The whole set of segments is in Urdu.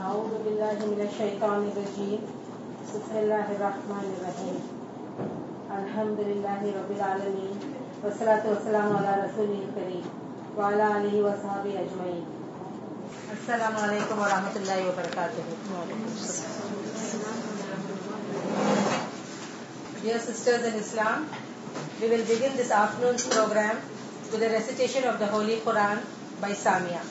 أعوذ بالله من الشيطان الرجيم بسم الله الرحمن الرحيم الحمد لله رب العالمين والصلاة والسلام على رسوله الكريم وعلى آله وصحبه أجمعين السلام عليكم ورحمة الله وبركاته Dear sisters in Islam, we will begin this afternoon's program with a recitation of the Holy Quran by Samia.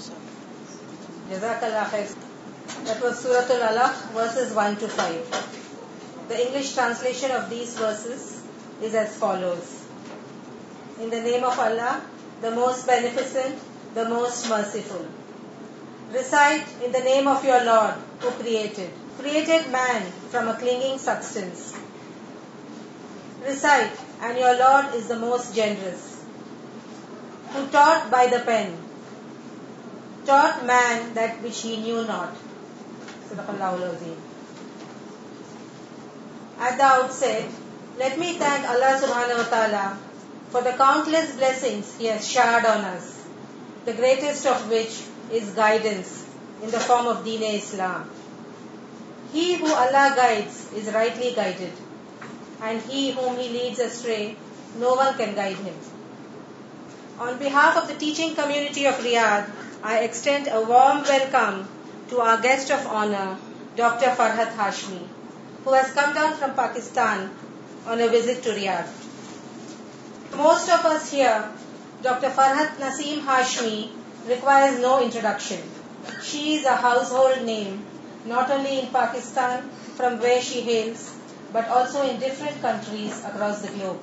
Jazakallah khair. That was Surah Al-Alaq, verses 1 to 5. The English translation of these verses is as follows. In the name of Allah, the most beneficent, the most merciful. Recite in the name of your Lord who created man from a clinging substance. Recite, and your Lord is the most generous, who taught by the pen شارٹ مینٹ ویچ ہیٹ می تھی اللہ سب for the greatest and he he leads come Riyadh I extend a warm welcome to our guest of honor, Dr. Farhat Hashmi, who has come down from Pakistan on a visit to Riyadh. Most of us here, Dr. Farhat Naseem Hashmi requires no introduction. She is a household name, not only in Pakistan, from where she hails, but also in different countries across the globe.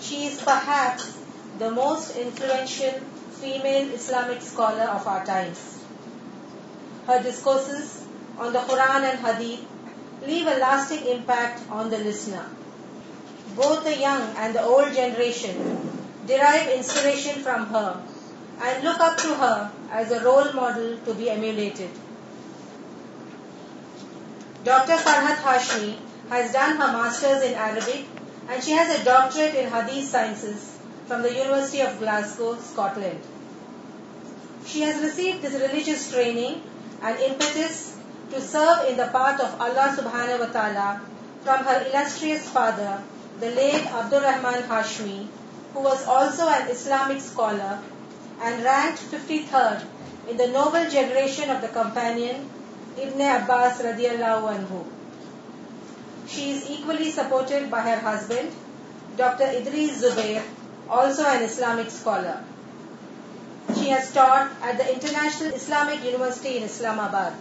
She is perhaps the most influential female Islamic scholar of our times. Her discourses on the Quran and Hadith leave a lasting impact on the listener. Both the young and the old generation derive inspiration from her and look up to her as a role model to be emulated. Dr. Farhat Hashmi has done her Masters in Arabic and she has a doctorate in Hadith Sciences from the university of گلاسکوٹل she has received religious اللہ سبحان وطالع lead Abdur Rahman Hashmi who was also an Islamic scholar and rank fifty third in noble generation of the companion Abbas ردی اللہ she is equally supported by her husband doctor Zubair also an Islamic scholar. She has taught at the International Islamic University in Islamabad.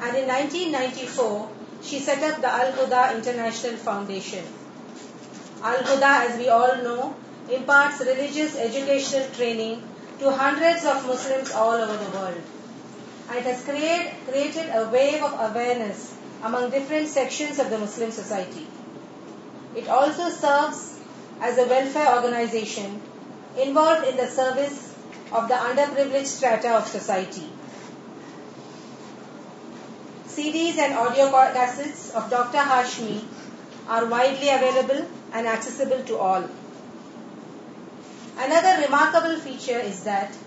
And in 1994, she set up the Al-Huda International Foundation. Al-Huda, as we all know, imparts religious educational training to hundreds of Muslims all over the world. And it has created a wave of awareness among different sections of the Muslim society. It also serves as a welfare organization involved in the service of the underprivileged strata of society. CDs and audio cassettes of Dr. Hashmi are widely available and accessible to all. Another remarkable feature is that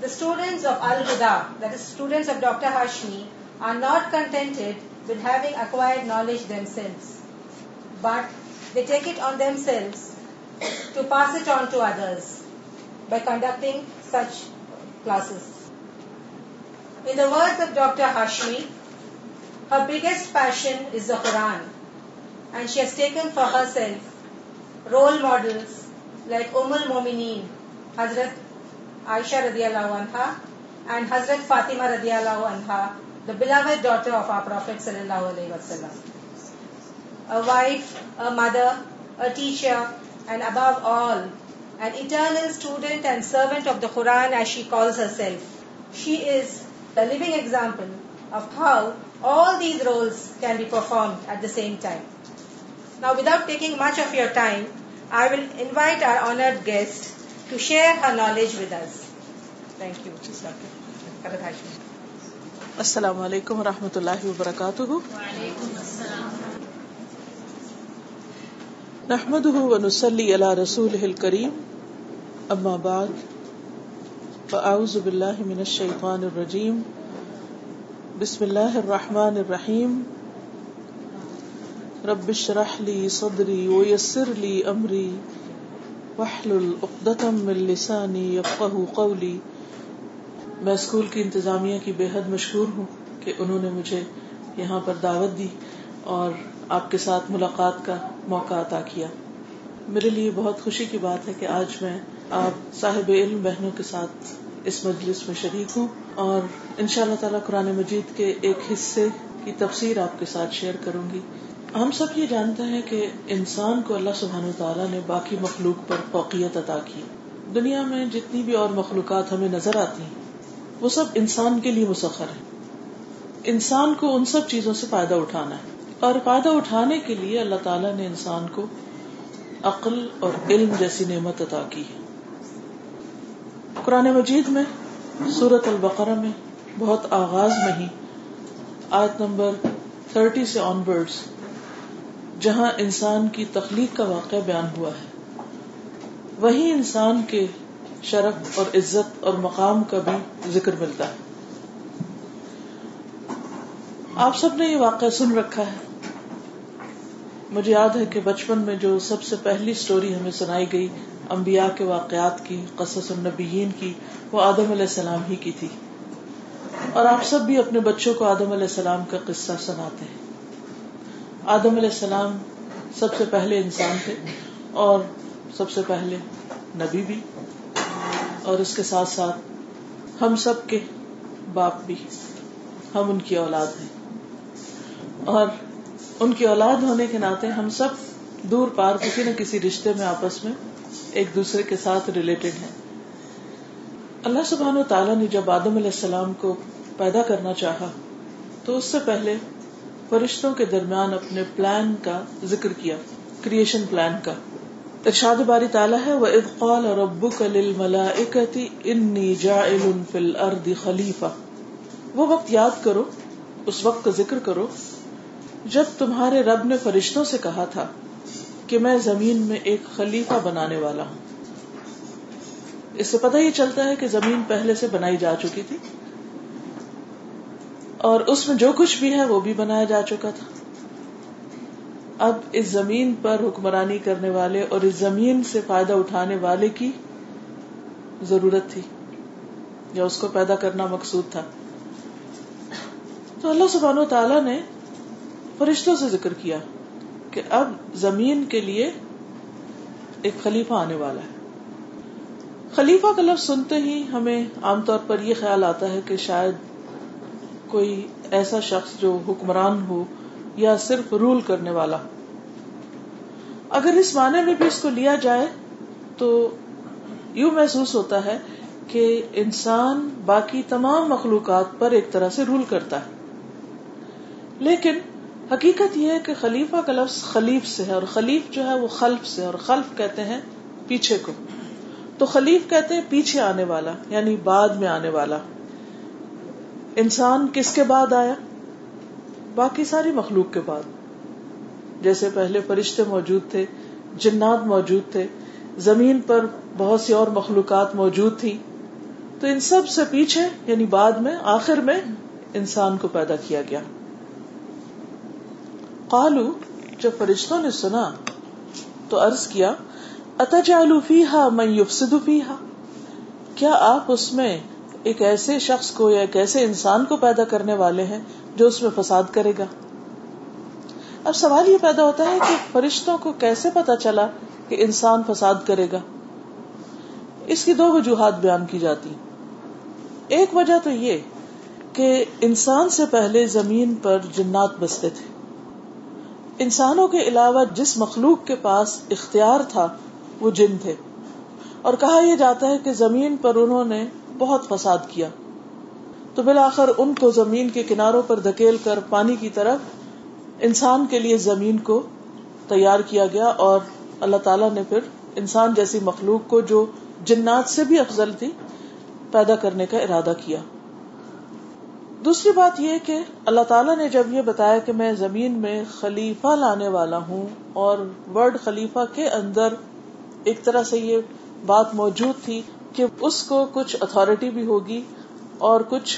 the students of Al-Huda, that is students of Dr. Hashmi, are not contented with having acquired knowledge themselves, but they take it on themselves to pass it on to others by conducting such classes in داڈ of doctor Hashim her biggest passion is a Quran and she has taken for her self role model like اومل مومنی حضرت عائشہ رضی اینڈ حضرت فاطمہ رضی اللہ عنہا the beloved daughter of our prophet صلی اللہ علیہ mother a teacher knowledge thank you السلام علیکم و رحمۃ اللہ وبرکاتہ نحمده و نسلی علی رسوله الكریم اما بعد فاعوذ باللہ من الشیطان الرجیم بسم اللہ الرحمن الرحیم رب شرح لی صدری ویسر لی امری وحلل اقدتم من لسانی یفقہ قولی میں اسکول کی انتظامیہ کی بے حد مشہور ہوں کہ انہوں نے مجھے یہاں پر دعوت دی اور آپ کے ساتھ ملاقات کا موقع عطا کیا میرے لیے بہت خوشی کی بات ہے کہ آج میں آپ صاحب علم بہنوں کے ساتھ اس مجلس میں شریک ہوں اور ان شاء اللہ تعالیٰ قرآن مجید کے ایک حصے کی تفصیل آپ کے ساتھ شیئر کروں گی ہم سب یہ جانتے ہیں کہ انسان کو اللہ سبحان تعالیٰ نے باقی مخلوق پر فوقیت عطا کی دنیا میں جتنی بھی اور مخلوقات ہمیں نظر آتی ہیں وہ سب انسان کے لیے مسخر ہے انسان کو ان سب چیزوں سے فائدہ اٹھانا ہے اور فائدہ اٹھانے کے لیے اللہ تعالیٰ نے انسان کو عقل اور علم جیسی نعمت ادا کی ہے قرآن مجید میں سورت البقرہ میں بہت آغاز میں ہی آیت نمبر تھرٹی سے آن برڈس جہاں انسان کی تخلیق کا واقعہ بیان ہوا ہے وہی انسان کے شرف اور عزت اور مقام کا بھی ذکر ملتا ہے آپ سب نے یہ واقعہ سن رکھا ہے مجھے یاد ہے کہ بچپن میں جو سب سے پہلی سٹوری ہمیں سنائی گئی انبیاء کے واقعات کی قصص النبیین کی وہ آدم علیہ السلام ہی کی تھی اور آپ سب بھی اپنے بچوں کو آدم علیہ السلام کا قصہ سناتے ہیں آدم علیہ السلام سب سے پہلے انسان تھے اور سب سے پہلے نبی بھی اور اس کے ساتھ ساتھ ہم سب کے باپ بھی ہم ان کی اولاد ہیں اور ان کی اولاد ہونے کے ناطے ہم سب دور پار کسی نہ کسی رشتے میں آپس میں ایک دوسرے کے ساتھ ریلیٹڈ ہیں اللہ سبحان و تعالیٰ نے جب آدم علیہ السلام کو پیدا کرنا چاہا تو اس سے پہلے فرشتوں کے درمیان اپنے پلان کا ذکر کیا کریشن پلان کا ارشاد باری تعالیٰ ہے وہ ابقال اور ابو کل ملا خلیفہ وہ وقت یاد کرو اس وقت کا ذکر کرو جب تمہارے رب نے فرشتوں سے کہا تھا کہ میں زمین میں ایک خلیفہ بنانے والا ہوں اس سے پتا یہ چلتا ہے کہ زمین پہلے سے بنائی جا چکی تھی اور اس میں جو کچھ بھی ہے وہ بھی بنایا جا چکا تھا اب اس زمین پر حکمرانی کرنے والے اور اس زمین سے فائدہ اٹھانے والے کی ضرورت تھی یا اس کو پیدا کرنا مقصود تھا تو اللہ سبحانہ و تعالیٰ نے فرشتوں سے ذکر کیا کہ اب زمین کے لیے ایک خلیفہ آنے والا ہے خلیفہ کا لفظ سنتے ہی ہمیں عام طور پر یہ خیال آتا ہے کہ شاید کوئی ایسا شخص جو حکمران ہو یا صرف رول کرنے والا اگر اس معنی میں بھی اس کو لیا جائے تو یوں محسوس ہوتا ہے کہ انسان باقی تمام مخلوقات پر ایک طرح سے رول کرتا ہے لیکن حقیقت یہ ہے کہ خلیفہ کا لفظ خلیف سے ہے اور خلیف جو ہے وہ خلف سے اور خلف کہتے ہیں پیچھے کو تو خلیف کہتے ہیں پیچھے آنے والا یعنی بعد میں آنے والا انسان کس کے بعد آیا باقی ساری مخلوق کے بعد جیسے پہلے فرشتے موجود تھے جنات موجود تھے زمین پر بہت سی اور مخلوقات موجود تھی تو ان سب سے پیچھے یعنی بعد میں آخر میں انسان کو پیدا کیا گیا جب فرشتوں نے سنا تو ارض کیا اتا فیہا فی ہا میں فی کیا آپ اس میں ایک ایسے شخص کو یا ایک ایسے انسان کو پیدا کرنے والے ہیں جو اس میں فساد کرے گا اب سوال یہ پیدا ہوتا ہے کہ فرشتوں کو کیسے پتا چلا کہ انسان فساد کرے گا اس کی دو وجوہات بیان کی جاتی ایک وجہ تو یہ کہ انسان سے پہلے زمین پر جنات بستے تھے انسانوں کے علاوہ جس مخلوق کے پاس اختیار تھا وہ جن تھے اور کہا یہ جاتا ہے کہ زمین پر انہوں نے بہت فساد کیا تو بالآخر ان کو زمین کے کناروں پر دھکیل کر پانی کی طرف انسان کے لیے زمین کو تیار کیا گیا اور اللہ تعالی نے پھر انسان جیسی مخلوق کو جو جنات سے بھی افضل تھی پیدا کرنے کا ارادہ کیا دوسری بات یہ کہ اللہ تعالیٰ نے جب یہ بتایا کہ میں زمین میں خلیفہ لانے والا ہوں اور ورڈ خلیفہ کے اندر ایک طرح سے یہ بات موجود تھی کہ اس کو کچھ اتارٹی بھی ہوگی اور کچھ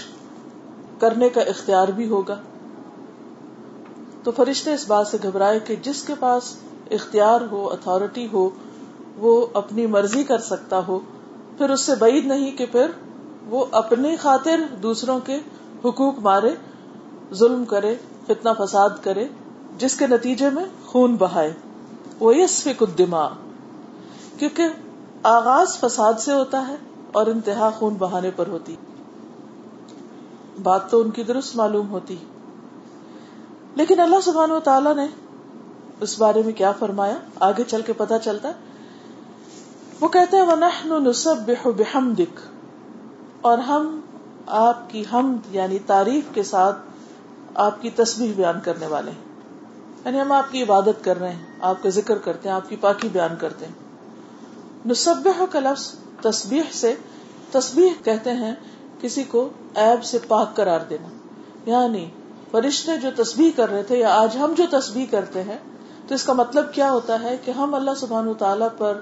کرنے کا اختیار بھی ہوگا تو فرشتے اس بات سے گھبرائے کہ جس کے پاس اختیار ہو اتھارٹی ہو وہ اپنی مرضی کر سکتا ہو پھر اس سے بعید نہیں کہ پھر وہ اپنے خاطر دوسروں کے حقوق مارے ظلم کرے فتنا فساد کرے جس کے نتیجے میں خون بہائے وہ یس کیونکہ آغاز فساد سے ہوتا ہے اور انتہا خون بہانے پر ہوتی بات تو ان کی درست معلوم ہوتی لیکن اللہ سبحانہ و تعالی نے اس بارے میں کیا فرمایا آگے چل کے پتا چلتا وہ کہتے ہیں وَنَحْنُ اور ہم آپ کی حمد یعنی تعریف کے ساتھ آپ کی تصویر بیان کرنے والے یعنی ہم آپ کی عبادت کر رہے ہیں آپ آپ کا کا ذکر کرتے کرتے ہیں ہیں کی پاکی بیان نصبح لفظ تسبیح سے تصبیح کہتے ہیں کسی کو عیب سے پاک قرار دینا یعنی فرشتے جو تسبیح کر رہے تھے یا آج ہم جو تسبیح کرتے ہیں تو اس کا مطلب کیا ہوتا ہے کہ ہم اللہ سبحان تعالیٰ پر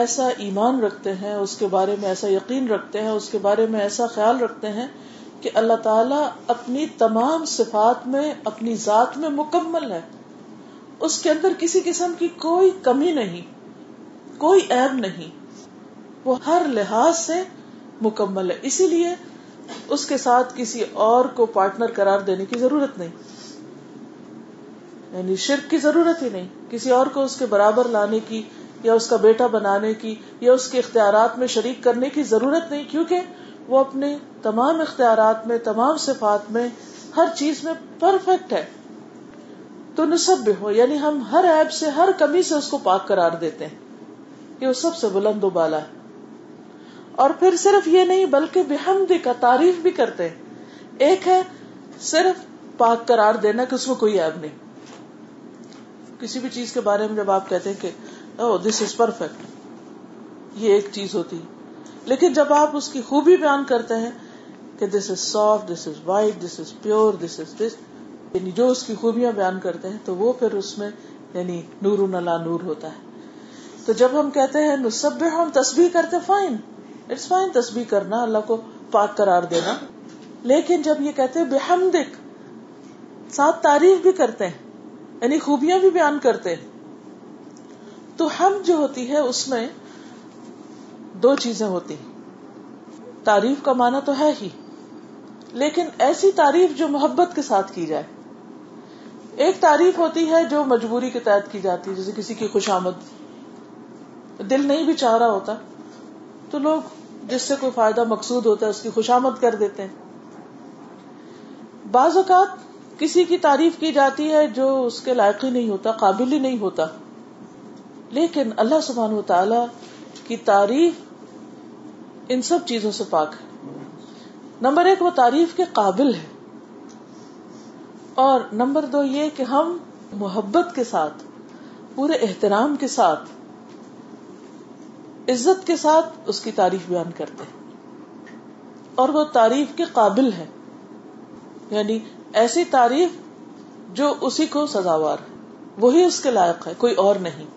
ایسا ایمان رکھتے ہیں اس کے بارے میں ایسا یقین رکھتے ہیں اس کے بارے میں ایسا خیال رکھتے ہیں کہ اللہ تعالیٰ اپنی تمام صفات میں اپنی ذات میں مکمل ہے اس کے اندر کسی قسم کی کوئی کمی نہیں کوئی عیب نہیں وہ ہر لحاظ سے مکمل ہے اسی لیے اس کے ساتھ کسی اور کو پارٹنر قرار دینے کی ضرورت نہیں یعنی شرک کی ضرورت ہی نہیں کسی اور کو اس کے برابر لانے کی یا اس کا بیٹا بنانے کی یا اس کے اختیارات میں شریک کرنے کی ضرورت نہیں کیونکہ وہ اپنے تمام اختیارات میں تمام صفات میں ہر چیز میں پرفیکٹ ہے تو نصب بھی ہو یعنی ہم ہر ایپ سے ہر کمی سے اس کو پاک قرار دیتے ہیں کہ وہ سب سے بلند و بالا ہے اور پھر صرف یہ نہیں بلکہ کا تعریف بھی کرتے ہیں ایک ہے صرف پاک قرار دینا کہ اس میں کوئی عیب نہیں کسی بھی چیز کے بارے میں جب آپ کہتے ہیں کہ دس از پرفیکٹ یہ ایک چیز ہوتی ہے لیکن جب آپ اس کی خوبی بیان کرتے ہیں کہ this is soft this is white this is pure this is this یعنی جو اس کی خوبیاں بیان کرتے ہیں تو وہ پھر اس میں یعنی نور لا نور ہوتا ہے تو جب ہم کہتے ہیں نصب ہم تسبیح کرتے فائن اٹس فائن تسبیح کرنا اللہ کو پاک قرار دینا لیکن جب یہ کہتے ہیں بحمدک ساتھ تعریف بھی کرتے ہیں یعنی خوبیاں بھی بیان کرتے ہیں تو ہم جو ہوتی ہے اس میں دو چیزیں ہوتی تعریف کا معنی تو ہے ہی لیکن ایسی تعریف جو محبت کے ساتھ کی جائے ایک تعریف ہوتی ہے جو مجبوری کے تحت کی جاتی ہے جیسے کسی کی خوشامد دل نہیں بھی چاہ رہا ہوتا تو لوگ جس سے کوئی فائدہ مقصود ہوتا ہے اس کی خوشامد کر دیتے ہیں بعض اوقات کسی کی تعریف کی جاتی ہے جو اس کے لائق ہی نہیں ہوتا قابل ہی نہیں ہوتا لیکن اللہ سبحان تعالی کی تعریف ان سب چیزوں سے پاک ہے نمبر ایک وہ تعریف کے قابل ہے اور نمبر دو یہ کہ ہم محبت کے ساتھ پورے احترام کے ساتھ عزت کے ساتھ اس کی تعریف بیان کرتے ہیں اور وہ تعریف کے قابل ہے یعنی ایسی تعریف جو اسی کو سزاوار ہے وہی اس کے لائق ہے کوئی اور نہیں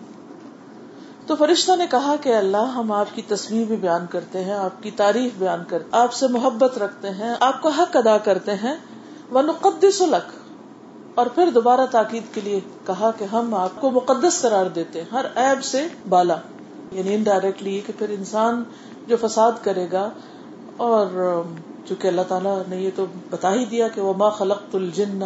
تو فرشتہ نے کہا کہ اللہ ہم آپ کی تصویر بھی بیان کرتے ہیں آپ کی تعریف بیان کرتے آپ سے محبت رکھتے ہیں آپ کا حق ادا کرتے ہیں وہ نقدس الق اور پھر دوبارہ تاکید کے لیے کہا کہ ہم آپ کو مقدس قرار دیتے ہیں ہر عیب سے بالا یعنی انڈائریکٹلی کہ پھر انسان جو فساد کرے گا اور چونکہ اللہ تعالیٰ نے یہ تو بتا ہی دیا کہ الجن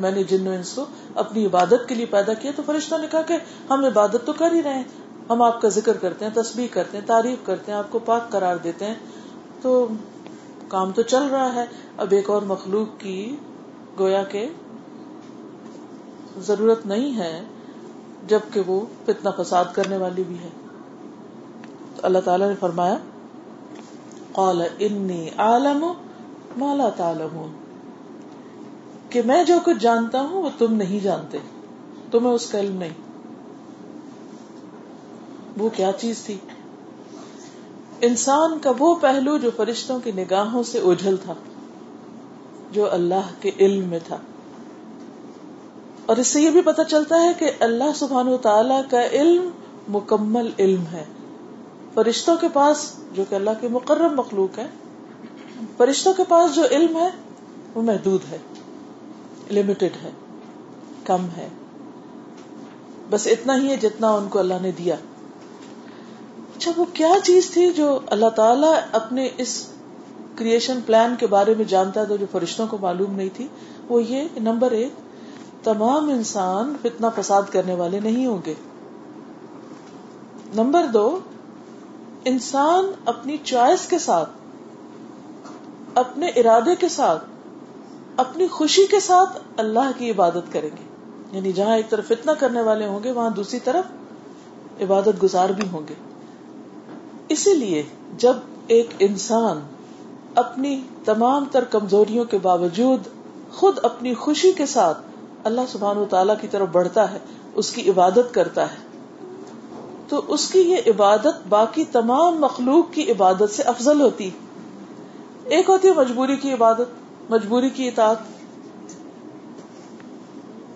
میں نے جن و انس کو اپنی عبادت کے لیے پیدا کیا تو فرشتوں نے کہا کہ ہم عبادت تو کر ہی رہے ہم آپ کا ذکر کرتے ہیں تصویر کرتے ہیں تعریف کرتے ہیں آپ کو پاک قرار دیتے ہیں تو کام تو چل رہا ہے اب ایک اور مخلوق کی گویا کے ضرورت نہیں ہے جبکہ وہ فتنا فساد کرنے والی بھی ہے تو اللہ تعالیٰ نے فرمایا انی عالم مالا تعلم کہ میں جو کچھ جانتا ہوں وہ تم نہیں جانتے تمہیں اس کا علم نہیں وہ کیا چیز تھی انسان کا وہ پہلو جو فرشتوں کی نگاہوں سے اجل تھا جو اللہ کے علم میں تھا اور اس سے یہ بھی پتہ چلتا ہے کہ اللہ سبحان و تعالی کا علم مکمل علم ہے فرشتوں کے پاس جو کہ اللہ کے مقرر مخلوق ہے فرشتوں کے پاس جو علم ہے وہ محدود ہے لمیٹڈ ہے ہے کم بس اتنا ہی ہے جتنا ان کو اللہ نے دیا اچھا وہ کیا چیز تھی جو اللہ تعالی اپنے اس کریشن پلان کے بارے میں جانتا تھا جو فرشتوں کو معلوم نہیں تھی وہ یہ نمبر ایک تمام انسان فتنا فساد کرنے والے نہیں ہوں گے نمبر دو انسان اپنی چوائس کے ساتھ اپنے ارادے کے ساتھ اپنی خوشی کے ساتھ اللہ کی عبادت کریں گے یعنی جہاں ایک طرف اتنا کرنے والے ہوں گے وہاں دوسری طرف عبادت گزار بھی ہوں گے اسی لیے جب ایک انسان اپنی تمام تر کمزوریوں کے باوجود خود اپنی خوشی کے ساتھ اللہ سبحان و تعالیٰ کی طرف بڑھتا ہے اس کی عبادت کرتا ہے تو اس کی یہ عبادت باقی تمام مخلوق کی عبادت سے افضل ہوتی ایک ہوتی ہے مجبوری کی عبادت مجبوری کی اطاعت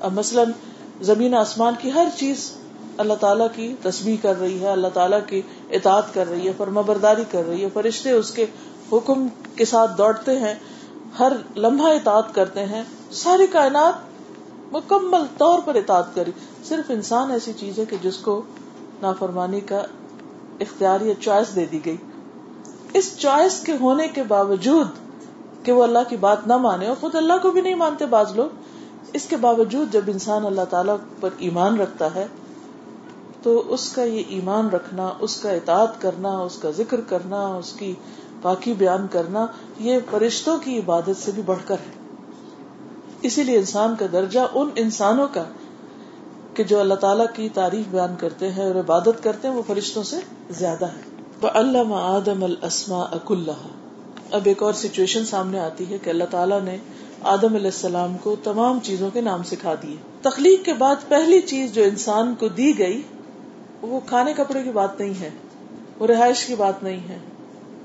اب مثلاً زمین آسمان کی ہر چیز اللہ تعالیٰ کی تسبیح کر رہی ہے اللہ تعالیٰ کی اطاعت کر رہی ہے فرما برداری کر رہی ہے فرشتے اس کے حکم کے ساتھ دوڑتے ہیں ہر لمحہ اطاعت کرتے ہیں ساری کائنات مکمل طور پر اطاعت کری صرف انسان ایسی چیز ہے کہ جس کو نافرمانی کا اختیار یا چوائس دے دی گئی اس چوائس کے ہونے کے باوجود کہ وہ اللہ کی بات نہ مانے اور خود اللہ کو بھی نہیں مانتے بعض لوگ اس کے باوجود جب انسان اللہ تعالی پر ایمان رکھتا ہے تو اس کا یہ ایمان رکھنا اس کا اطاعت کرنا اس کا ذکر کرنا اس کی باقی بیان کرنا یہ فرشتوں کی عبادت سے بھی بڑھ کر ہے اسی لیے انسان کا درجہ ان انسانوں کا کہ جو اللہ تعالیٰ کی تعریف بیان کرتے ہیں اور عبادت کرتے ہیں وہ فرشتوں سے زیادہ ہے تو علامہ آدم السما اک اللہ اب ایک اور سچویشن سامنے آتی ہے کہ اللہ تعالیٰ نے آدم علیہ السلام کو تمام چیزوں کے نام سکھا دیے تخلیق کے بعد پہلی چیز جو انسان کو دی گئی وہ کھانے کپڑے کی بات نہیں ہے وہ رہائش کی بات نہیں ہے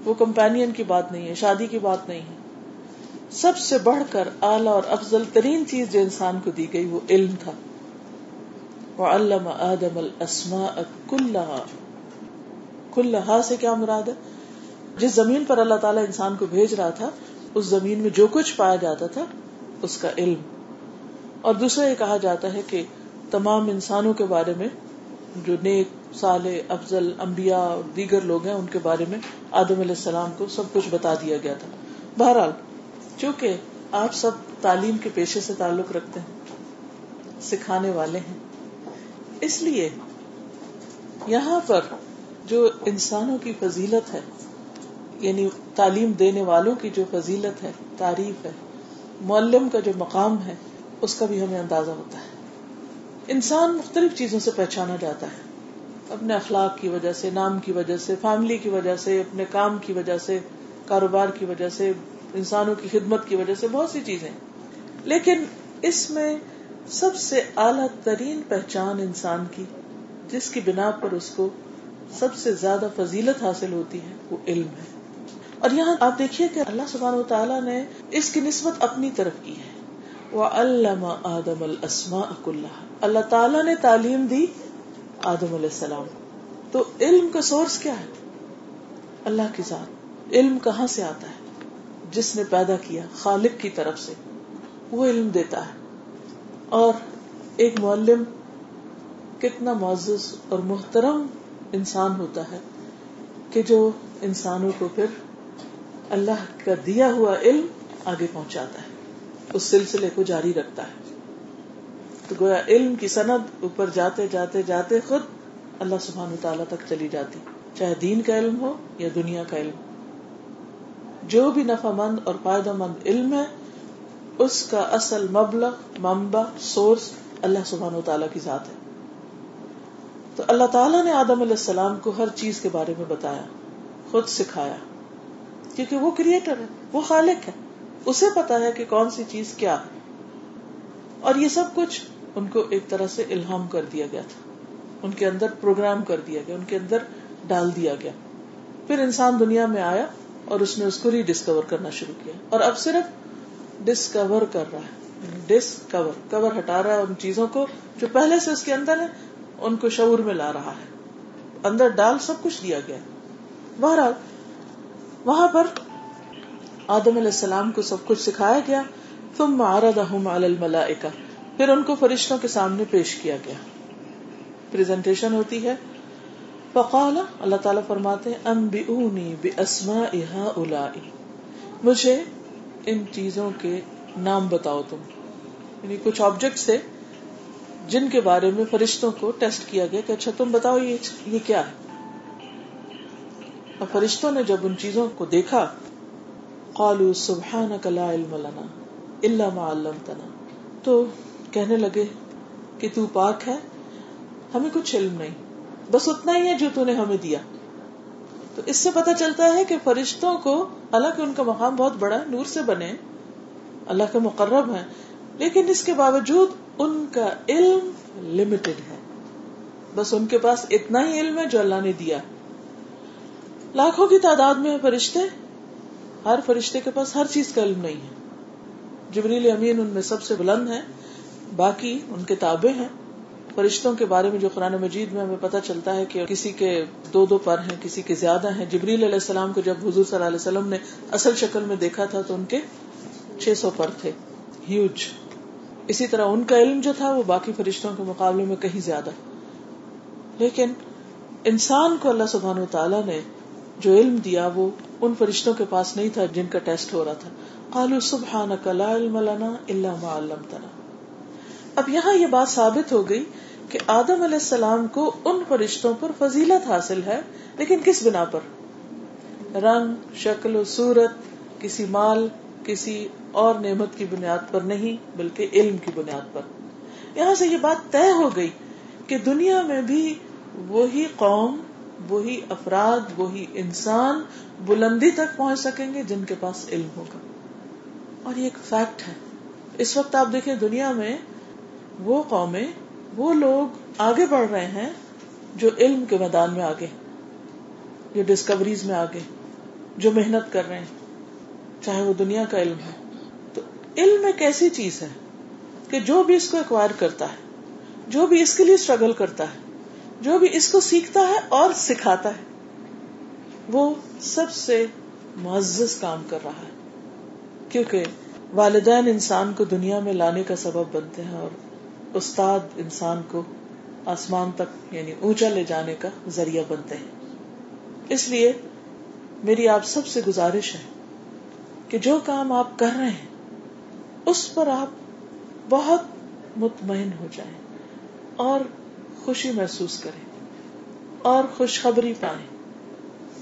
وہ کمپینین کی بات نہیں ہے شادی کی بات نہیں ہے سب سے بڑھ کر اعلی اور افضل ترین چیز جو انسان کو دی گئی وہ علم تھا آدم کل سے کیا مراد ہے جس زمین پر اللہ تعالیٰ انسان کو بھیج رہا تھا اس زمین میں جو کچھ پایا جاتا تھا اس کا علم اور دوسرا یہ کہا جاتا ہے کہ تمام انسانوں کے بارے میں جو نیک صالح افضل امبیا اور دیگر لوگ ہیں ان کے بارے میں آدم علیہ السلام کو سب کچھ بتا دیا گیا تھا بہرحال چونکہ آپ سب تعلیم کے پیشے سے تعلق رکھتے ہیں سکھانے والے ہیں اس لیے یہاں پر جو انسانوں کی فضیلت ہے یعنی تعلیم دینے والوں کی جو فضیلت ہے تعریف ہے معلم کا جو مقام ہے اس کا بھی ہمیں اندازہ ہوتا ہے انسان مختلف چیزوں سے پہچانا جاتا ہے اپنے اخلاق کی وجہ سے نام کی وجہ سے فیملی کی وجہ سے اپنے کام کی وجہ سے کاروبار کی وجہ سے انسانوں کی خدمت کی وجہ سے بہت سی چیزیں لیکن اس میں سب سے اعلیٰ ترین پہچان انسان کی جس کی بنا پر اس کو سب سے زیادہ فضیلت حاصل ہوتی ہے وہ علم ہے اور یہاں آپ دیکھیے کہ اللہ سبحان و تعالیٰ نے اس کی نسبت اپنی طرف کی ہے وہ علامہ آدم السما اللہ اللہ تعالیٰ نے تعلیم دی آدم علیہ السلام تو علم کا سورس کیا ہے اللہ کی ساتھ علم کہاں سے آتا ہے جس نے پیدا کیا خالق کی طرف سے وہ علم دیتا ہے اور ایک معلم کتنا معزز اور محترم انسان ہوتا ہے کہ جو انسانوں کو پھر اللہ کا دیا ہوا علم آگے پہنچاتا ہے اس سلسلے کو جاری رکھتا ہے تو گویا علم کی سند اوپر جاتے جاتے جاتے خود اللہ سبحان تعالیٰ تک چلی جاتی چاہے دین کا علم ہو یا دنیا کا علم جو بھی نفع مند اور فائدہ مند علم ہے اس کا اصل مبلا سورس اللہ سبحان و تعالیٰ کی ذات ہے تو اللہ تعالیٰ نے آدم علیہ السلام کو ہر چیز کے بارے میں بتایا خود سکھایا کیونکہ وہ کریٹر ہے وہ خالق ہے کہ کون سی چیز کیا ہے اور یہ سب کچھ ان کو ایک طرح سے الحام کر دیا گیا تھا ان کے اندر پروگرام کر دیا گیا ان کے اندر ڈال دیا گیا پھر انسان دنیا میں آیا اور اس نے اس کو ریڈسکور کرنا شروع کیا اور اب صرف ڈسکور کر رہا ہے ڈسکور کور ہٹا رہا ہے ان چیزوں کو جو پہلے سے اس کے اندر ہے ان کو شعور میں لا رہا ہے اندر ڈال سب کچھ دیا گیا بہرحال وہاں پر آدم علیہ السلام کو سب کچھ سکھایا گیا تم مارا دہم الملا پھر ان کو فرشتوں کے سامنے پیش کیا گیا پریزنٹیشن ہوتی ہے فقال اللہ تعالی فرماتے ہیں ام بی اونی بی اسما مجھے ان چیزوں کے نام بتاؤ تم یعنی کچھ آبجیکٹس جن کے بارے میں فرشتوں کو ٹیسٹ کیا گیا کہ اچھا تم بتاؤ یہ یہ کیا ہے اور فرشتوں نے جب ان چیزوں کو دیکھا قالو سبحان کلا علم علم علام تنا تو کہنے لگے کہ تو پاک ہے ہمیں کچھ علم نہیں بس اتنا ہی ہے جو تھی ہمیں دیا تو اس سے پتا چلتا ہے کہ فرشتوں کو اللہ کے ان کا مقام بہت بڑا نور سے بنے اللہ کے مقرب ہیں لیکن اس کے باوجود ان کا علم لمیٹڈ ہے بس ان کے پاس اتنا ہی علم ہے جو اللہ نے دیا لاکھوں کی تعداد میں فرشتے ہر فرشتے کے پاس ہر چیز کا علم نہیں ہے جبریل امین ان میں سب سے بلند ہے باقی ان کے تابے ہیں فرشتوں کے بارے میں جو قرآن مجید میں ہمیں پتہ چلتا ہے کہ کسی کے دو دو پر ہیں کسی کے زیادہ ہیں جبریل علیہ السلام کو جب حضور صلی اللہ علیہ وسلم نے اصل شکل میں دیکھا تھا تو ان کے چھ سو پر تھے ہیوج اسی طرح ان کا علم جو تھا وہ باقی فرشتوں کے مقابلے میں کہیں زیادہ لیکن انسان کو اللہ سبحان و تعالیٰ نے جو علم دیا وہ ان فرشتوں کے پاس نہیں تھا جن کا ٹیسٹ ہو رہا تھا سبحانک لا علم لنا الا ما علمتنا اب یہاں یہ بات ثابت ہو گئی کہ آدم علیہ السلام کو ان فرشتوں پر فضیلت حاصل ہے لیکن کس بنا پر رنگ شکل و صورت کسی کسی مال اور نعمت کی بنیاد پر نہیں بلکہ علم کی بنیاد پر یہاں سے یہ بات طے ہو گئی کہ دنیا میں بھی وہی قوم وہی افراد وہی انسان بلندی تک پہنچ سکیں گے جن کے پاس علم ہوگا اور یہ ایک فیکٹ ہے اس وقت آپ دیکھیں دنیا میں وہ قومیں وہ لوگ آگے بڑھ رہے ہیں جو علم کے میدان میں آگے جو ڈسکوریز میں آگے جو محنت کر رہے ہیں چاہے وہ دنیا کا علم ہے تو علم ایک ایسی چیز ہے کہ جو بھی اس کو ایکوائر کرتا ہے جو بھی اس کے لیے اسٹرگل کرتا ہے جو بھی اس کو سیکھتا ہے اور سکھاتا ہے وہ سب سے معزز کام کر رہا ہے کیونکہ والدین انسان کو دنیا میں لانے کا سبب بنتے ہیں اور استاد انسان کو آسمان تک یعنی اونچا لے جانے کا ذریعہ بنتے ہیں اس لیے میری آپ سب سے گزارش ہے کہ جو کام آپ کر رہے ہیں اس پر آپ بہت مطمئن ہو جائیں اور خوشی محسوس کریں اور خوشخبری پائیں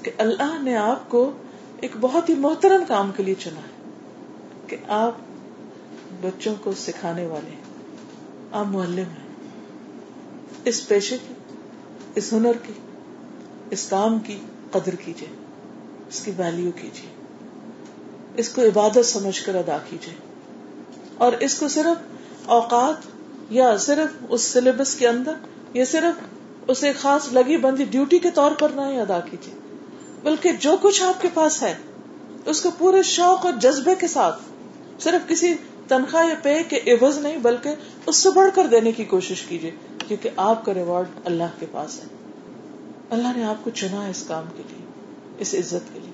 کہ اللہ نے آپ کو ایک بہت ہی محترم کام کے لیے چنا ہے کہ آپ بچوں کو سکھانے والے ہیں آپ معلم ہیں اس پیشے کی اس ہنر کی اس کام کی قدر کیجیے اس اس اس کی کیجیے کیجیے کو کو عبادت سمجھ کر ادا اور صرف اوقات یا صرف اس سلیبس کے اندر یا صرف اسے خاص لگی بندی ڈیوٹی کے طور پر نہ ہی ادا کیجیے بلکہ جو کچھ آپ کے پاس ہے اس کو پورے شوق اور جذبے کے ساتھ صرف کسی تنخواہ یا پے کے عوض نہیں بلکہ اس سے بڑھ کر دینے کی کوشش کیجیے کیونکہ آپ کا ریوارڈ اللہ کے پاس ہے اللہ نے آپ کو چنا ہے اس کام کے لیے اس عزت کے لیے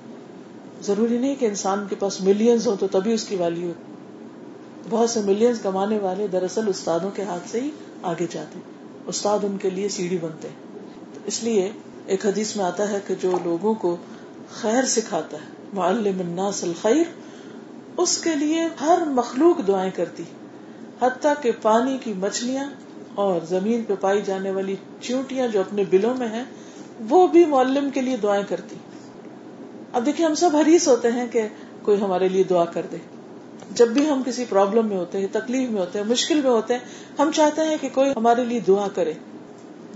ضروری نہیں کہ انسان کے پاس ملینز ہو تو تبھی اس کی ویلو ہو بہت سے ملینز کمانے والے دراصل استادوں کے ہاتھ سے ہی آگے جاتے ہیں استاد ان کے لیے سیڑھی بنتے ہیں اس لیے ایک حدیث میں آتا ہے کہ جو لوگوں کو خیر سکھاتا ہے معلم الناس الخیر اس کے لیے ہر مخلوق دعائیں کرتی حتیٰ کہ پانی کی مچھلیاں اور زمین پہ پائی جانے والی چیونٹیاں جو اپنے بلوں میں ہیں وہ بھی معلم کے لیے دعائیں کرتی اب دیکھیں ہم سب حریص ہوتے ہیں کہ کوئی ہمارے لیے دعا کر دے جب بھی ہم کسی پرابلم میں ہوتے ہیں تکلیف میں ہوتے ہیں مشکل میں ہوتے ہیں ہم چاہتے ہیں کہ کوئی ہمارے لیے دعا کرے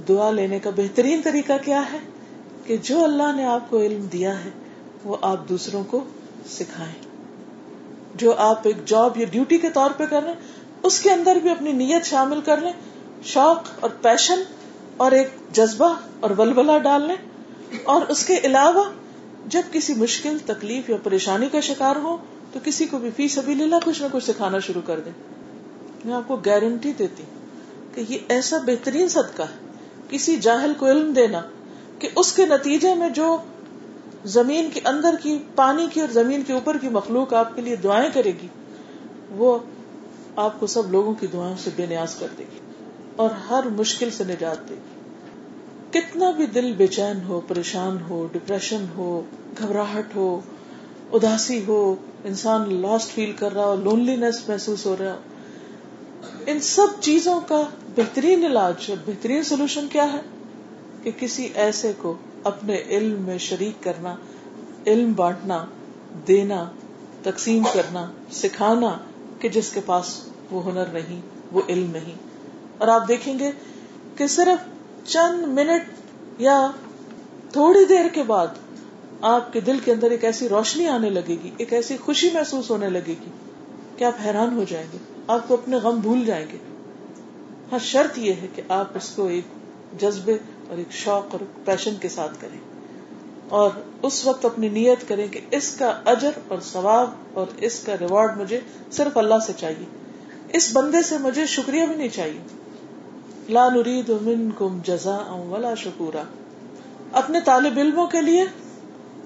دعا لینے کا بہترین طریقہ کیا ہے کہ جو اللہ نے آپ کو علم دیا ہے وہ آپ دوسروں کو سکھائیں جو آپ ایک جاب یا ڈیوٹی کے طور پہ کر رہے ہیں اس کے اندر بھی اپنی نیت شامل کر لیں شوق اور پیشن اور ایک جذبہ اور ڈال لیں اور اس کے علاوہ جب کسی مشکل تکلیف یا پریشانی کا شکار ہو تو کسی کو بھی فیس ابھی لے کچھ نہ کچھ سکھانا شروع کر دیں میں آپ کو گارنٹی دیتی ہوں کہ یہ ایسا بہترین صدقہ ہے کسی جاہل کو علم دینا کہ اس کے نتیجے میں جو زمین کے اندر کی پانی کی اور زمین کے اوپر کی مخلوق آپ کے لیے دعائیں کرے گی وہ آپ کو سب لوگوں کی دعائیں بے نیاز کر دے گی اور ہر مشکل سے نجات دے گی کتنا بھی دل بے چین ہو ڈپریشن ہو گھبراہٹ ہو اداسی ہو انسان لاسٹ فیل کر رہا ہو لونلی نیس محسوس ہو رہا ہو ان سب چیزوں کا بہترین علاج بہترین سولوشن کیا ہے کہ کسی ایسے کو اپنے علم میں شریک کرنا علم بانٹنا دینا تقسیم کرنا سکھانا کہ جس کے پاس وہ ہنر نہیں وہ علم نہیں اور آپ دیکھیں گے کہ صرف چند منٹ یا تھوڑی دیر کے بعد آپ کے دل کے اندر ایک ایسی روشنی آنے لگے گی ایک ایسی خوشی محسوس ہونے لگے گی کہ آپ حیران ہو جائیں گے آپ کو اپنے غم بھول جائیں گے ہاں شرط یہ ہے کہ آپ اس کو ایک جذبے اور ایک شوق اور پیشن کے ساتھ کریں اور اس وقت اپنی نیت کریں کہ اس کا اجر اور ثواب اور اس کا ریوارڈ مجھے صرف اللہ سے چاہیے اس بندے سے مجھے شکریہ بھی نہیں چاہیے لا نرید منکم جزاء جزا شکورا اپنے طالب علموں کے لیے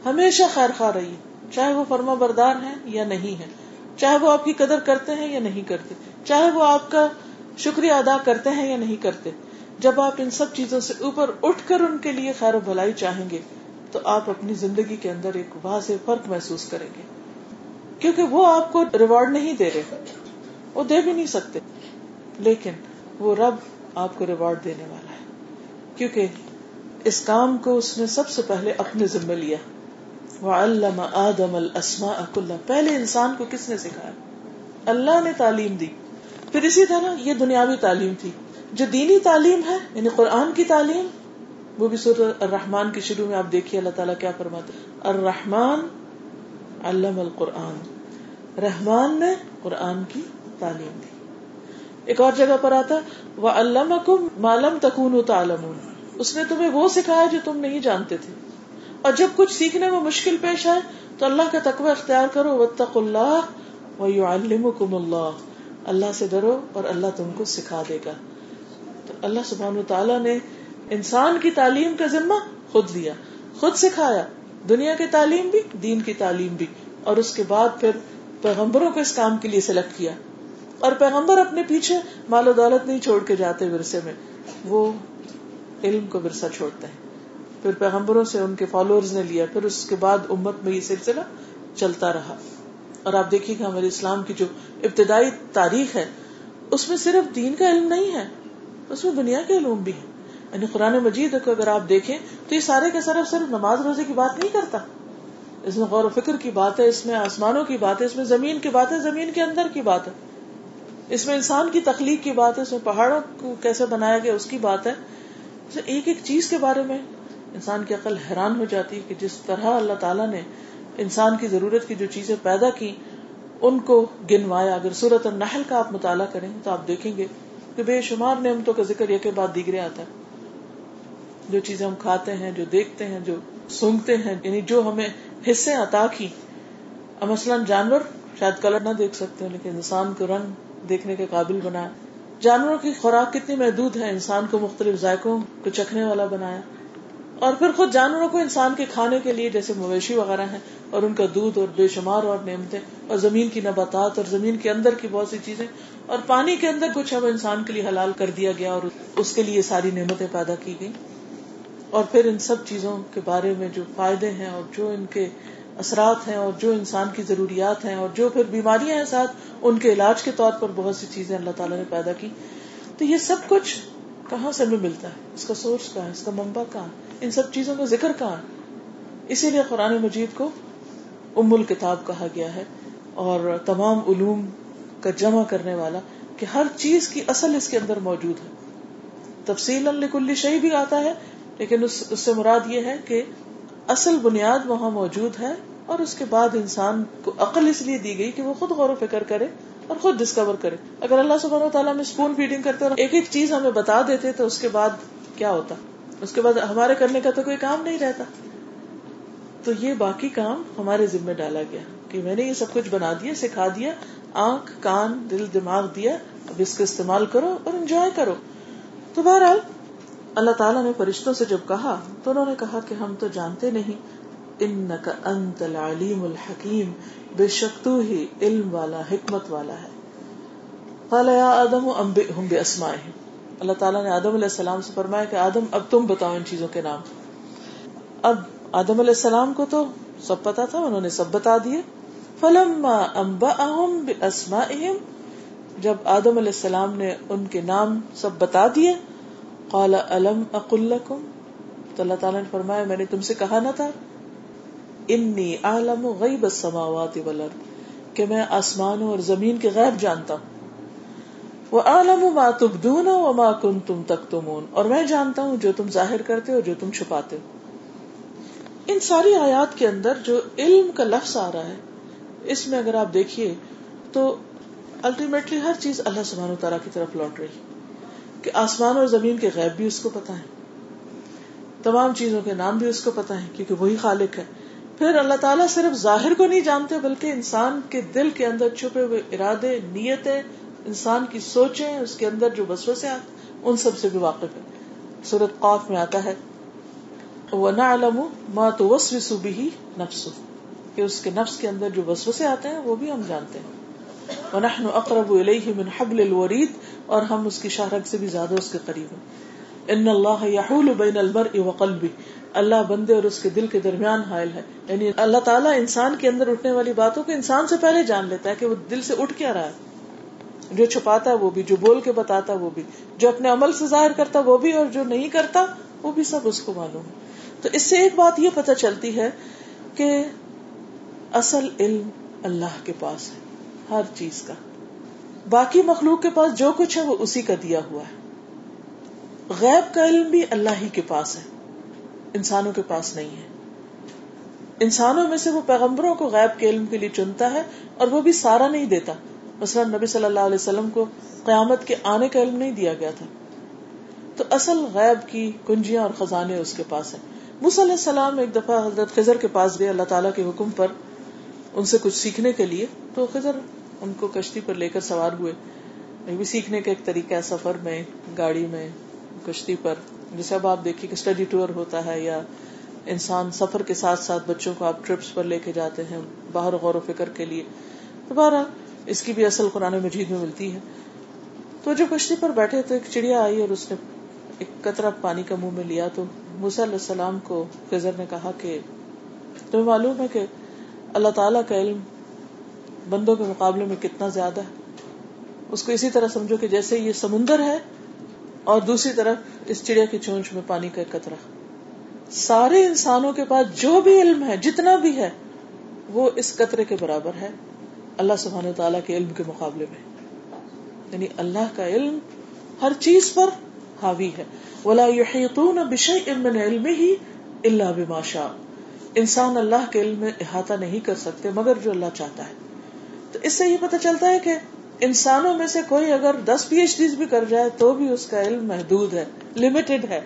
ہمیشہ خیر خواہ رہی چاہے وہ فرما بردار ہیں یا نہیں ہیں چاہے وہ آپ کی قدر کرتے ہیں یا نہیں کرتے چاہے وہ آپ کا شکریہ ادا کرتے ہیں یا نہیں کرتے جب آپ ان سب چیزوں سے اوپر اٹھ کر ان کے لیے خیر و بھلائی چاہیں گے تو آپ اپنی زندگی کے اندر ایک واضح فرق محسوس کریں گے کیونکہ وہ آپ کو ریوارڈ نہیں دے رہے وہ دے بھی نہیں سکتے لیکن وہ رب آپ کو ریوارڈ دینے والا ہے کیونکہ اس کام کو اس نے سب سے پہلے اپنے ذمہ لیا وہ علامہ پہلے انسان کو کس نے سکھایا اللہ نے تعلیم دی پھر اسی طرح یہ دنیاوی تعلیم تھی جو دینی تعلیم ہے یعنی قرآن کی تعلیم وہ بھی صور الرحمان کے شروع میں آپ دیکھیے اللہ تعالیٰ کیا فرماتے الرحمان علم القرآن رحمان نے قرآن کی تعلیم دی ایک اور جگہ پر آتا وہ مالم تعلم اس نے تمہیں وہ سکھایا جو تم نہیں جانتے تھے اور جب کچھ سیکھنے میں مشکل پیش آئے تو اللہ کا تقوی اختیار کرو تق اللہ کم اللہ اللہ سے ڈرو اور اللہ تم کو سکھا دے گا تو اللہ سبحان و تعالیٰ نے انسان کی تعلیم کا ذمہ خود لیا خود سکھایا دنیا کی تعلیم بھی دین کی تعلیم بھی اور اس کے بعد پھر پیغمبروں کو اس کام کے لیے سلیکٹ کیا اور پیغمبر اپنے پیچھے مال و دولت نہیں چھوڑ کے جاتے ورثے میں وہ علم کو ورثہ چھوڑتے ہیں پھر پیغمبروں سے ان کے فالوور نے لیا پھر اس کے بعد امت میں یہ سلسلہ چلتا رہا اور آپ دیکھیے گا ہمارے اسلام کی جو ابتدائی تاریخ ہے اس میں صرف دین کا علم نہیں ہے اس میں دنیا کے علوم بھی ہیں یعنی قرآن مجید کو اگر آپ دیکھیں تو یہ سارے کا نماز روزے کی بات نہیں کرتا اس میں غور و فکر کی بات ہے اس میں آسمانوں کی بات ہے اس میں زمین زمین کی کی بات بات ہے ہے کے اندر اس میں انسان کی تخلیق کی بات ہے اس میں پہاڑوں کو کیسے بنایا گیا اس کی بات ہے ایک ایک چیز کے بارے میں انسان کی عقل حیران ہو جاتی ہے کہ جس طرح اللہ تعالیٰ نے انسان کی ضرورت کی جو چیزیں پیدا کی ان کو گنوایا اگر صورت النحل کا آپ مطالعہ کریں تو آپ دیکھیں گے بے شمار نعمتوں کا ذکر کے بعد دیگر آتا ہے جو چیزیں ہم کھاتے ہیں جو دیکھتے ہیں جو سونگتے ہیں یعنی جو ہمیں حصے عطا کی مثلاً جانور شاید کلر نہ دیکھ سکتے ہیں لیکن انسان کو رنگ دیکھنے کے قابل بنایا جانوروں کی خوراک کتنی محدود ہے انسان کو مختلف ذائقوں کو چکھنے والا بنایا اور پھر خود جانوروں کو انسان کے کھانے کے لیے جیسے مویشی وغیرہ ہیں اور ان کا دودھ اور بے شمار اور نعمتیں اور زمین کی نباتات اور زمین کے اندر کی بہت سی چیزیں اور پانی کے اندر کچھ اب انسان کے لیے حلال کر دیا گیا اور اس کے لیے ساری نعمتیں پیدا کی گئی اور پھر ان سب چیزوں کے بارے میں جو فائدے ہیں اور جو ان کے اثرات ہیں اور جو انسان کی ضروریات ہیں اور جو پھر بیماریاں ہیں ساتھ ان کے علاج کے طور پر بہت سی چیزیں اللہ تعالیٰ نے پیدا کی تو یہ سب کچھ کہاں سے ہمیں ملتا ہے اس کا سورس کہاں ہے اس کا ممبا کہاں ان سب چیزوں کا ذکر کہاں اسی لیے قرآن مجید کو ام الکتاب کہا گیا ہے اور تمام علوم کا جمع کرنے والا کہ ہر چیز کی اصل اس کے اندر موجود ہے تفصیل الکلی شہی بھی آتا ہے لیکن اس اس سے مراد یہ ہے کہ اصل بنیاد وہاں موجود ہے اور اس کے بعد انسان کو عقل اس لیے دی گئی کہ وہ خود غور و فکر کرے اور خود ڈسکور کرے اگر اللہ سب تعالیٰ میں اسپون فیڈنگ کرتے اور ایک ایک چیز ہمیں بتا دیتے تو اس کے بعد کیا ہوتا اس کے بعد ہمارے کرنے کا تو کوئی کام نہیں رہتا تو یہ باقی کام ہمارے ذمہ ڈالا گیا ہے کہ میں نے یہ سب کچھ بنا دیا سکھا دیا آنکھ کان دل دماغ دیا اب اس کا استعمال کرو اور انجوائے کرو تو بہرحال اللہ تعالیٰ نے فرشتوں سے جب کہا تو انہوں نے کہا کہ ہم تو جانتے نہیں انت العلیم الحکیم بے شک تو ہی علم والا حکمت والا ہے آدم اللہ تعالیٰ نے آدم علیہ السلام سے فرمایا کہ آدم اب تم بتاؤ ان چیزوں کے نام اب آدم علیہ السلام کو تو سب پتا تھا انہوں نے سب بتا دیے فلما اہم جب آدم علیہ السلام نے ان کے نام سب بتا دیے لكم تو اللہ تعالیٰ نے فرمایا میں نے تم سے کہا نہ تھا انی غیب کہ میں آسمانوں اور زمین کے غیب جانتا ہوں عالم و تبدونا و ما کن تم تخت مون اور میں جانتا ہوں جو تم ظاہر کرتے اور جو تم چھپاتے ہو ان ساری آیات کے اندر جو علم کا لفظ آ رہا ہے اس میں اگر آپ دیکھیے تو الٹیمیٹلی ہر چیز اللہ سبحانہ و تعالیٰ کی طرف لوٹ رہی کہ آسمان اور زمین کے غیب بھی اس کو پتا ہے تمام چیزوں کے نام بھی اس کو پتا ہے کیونکہ وہی خالق ہے پھر اللہ تعالیٰ صرف ظاہر کو نہیں جانتے بلکہ انسان کے دل کے اندر چھپے ہوئے ارادے نیتیں انسان کی سوچیں اس کے اندر جو بسوسے ان سب سے بھی واقف ہے سورت قاف میں آتا ہے وہ نہ صوبی بھی نفسو کہ اس کے نفس کے اندر جو وسوسے آتے ہیں وہ بھی ہم جانتے ہیں ونحن اقرب الیہ من حبل الورید اور ہم اس کی شہرک سے بھی زیادہ اس کے قریب ہیں ان اللہ یحول بین المرء وقلبه اللہ بندے اور اس کے دل کے درمیان حائل ہے یعنی اللہ تعالیٰ انسان کے اندر اٹھنے والی باتوں کو انسان سے پہلے جان لیتا ہے کہ وہ دل سے اٹھ کیا رہا ہے جو چھپاتا ہے وہ بھی جو بول کے بتاتا ہے وہ بھی جو اپنے عمل سے ظاہر کرتا وہ بھی اور جو نہیں کرتا وہ بھی سب اس کو معلوم ہے تو اس سے ایک بات یہ پتہ چلتی ہے کہ اصل علم اللہ کے پاس ہے ہر چیز کا باقی مخلوق کے پاس جو کچھ ہے وہ اسی کا دیا ہوا ہے غیب کا علم بھی اللہ ہی کے پاس ہے انسانوں کے پاس نہیں ہے انسانوں میں سے وہ پیغمبروں کو غیب کے علم کے لیے چنتا ہے اور وہ بھی سارا نہیں دیتا مثلا نبی صلی اللہ علیہ وسلم کو قیامت کے آنے کا علم نہیں دیا گیا تھا تو اصل غیب کی کنجیاں اور خزانے اس کے پاس ہیں مصلی السلام ایک دفعہ حضرت کے پاس گئے اللہ تعالیٰ کے حکم پر ان سے کچھ سیکھنے کے لیے تو خزر ان کو کشتی پر لے کر سوار ہوئے یہ بھی سیکھنے کا ایک طریقہ ہے سفر میں گاڑی میں کشتی پر جیسے اب آپ دیکھیے اسٹڈی ٹور ہوتا ہے یا انسان سفر کے ساتھ ساتھ بچوں کو آپ ٹرپس پر لے کے جاتے ہیں باہر غور و فکر کے لیے دوبارہ اس کی بھی اصل قرآن مجید میں ملتی ہے تو جو کشتی پر بیٹھے تو ایک چڑیا آئی اور اس نے ایک قطرہ پانی کا منہ میں لیا تو علیہ السلام کو خزر نے کہا کہ تمہیں معلوم ہے کہ اللہ تعالیٰ کا علم بندوں کے مقابلے میں کتنا زیادہ ہے اس کو اسی طرح سمجھو کہ جیسے یہ سمندر ہے اور دوسری طرف اس چڑیا کی چونچ میں پانی کا قطرہ سارے انسانوں کے پاس جو بھی علم ہے جتنا بھی ہے وہ اس قطرے کے برابر ہے اللہ سبحان تعالیٰ کے علم کے مقابلے میں یعنی اللہ کا علم ہر چیز پر حاوی ہے ولا بش علم علم ہی اللہ باشا انسان اللہ کے علم میں احاطہ نہیں کر سکتے مگر جو اللہ چاہتا ہے تو اس سے یہ پتہ چلتا ہے کہ انسانوں میں سے کوئی اگر دس پی ایچ ڈی بھی کر جائے تو بھی اس کا علم محدود ہے لمیٹڈ ہے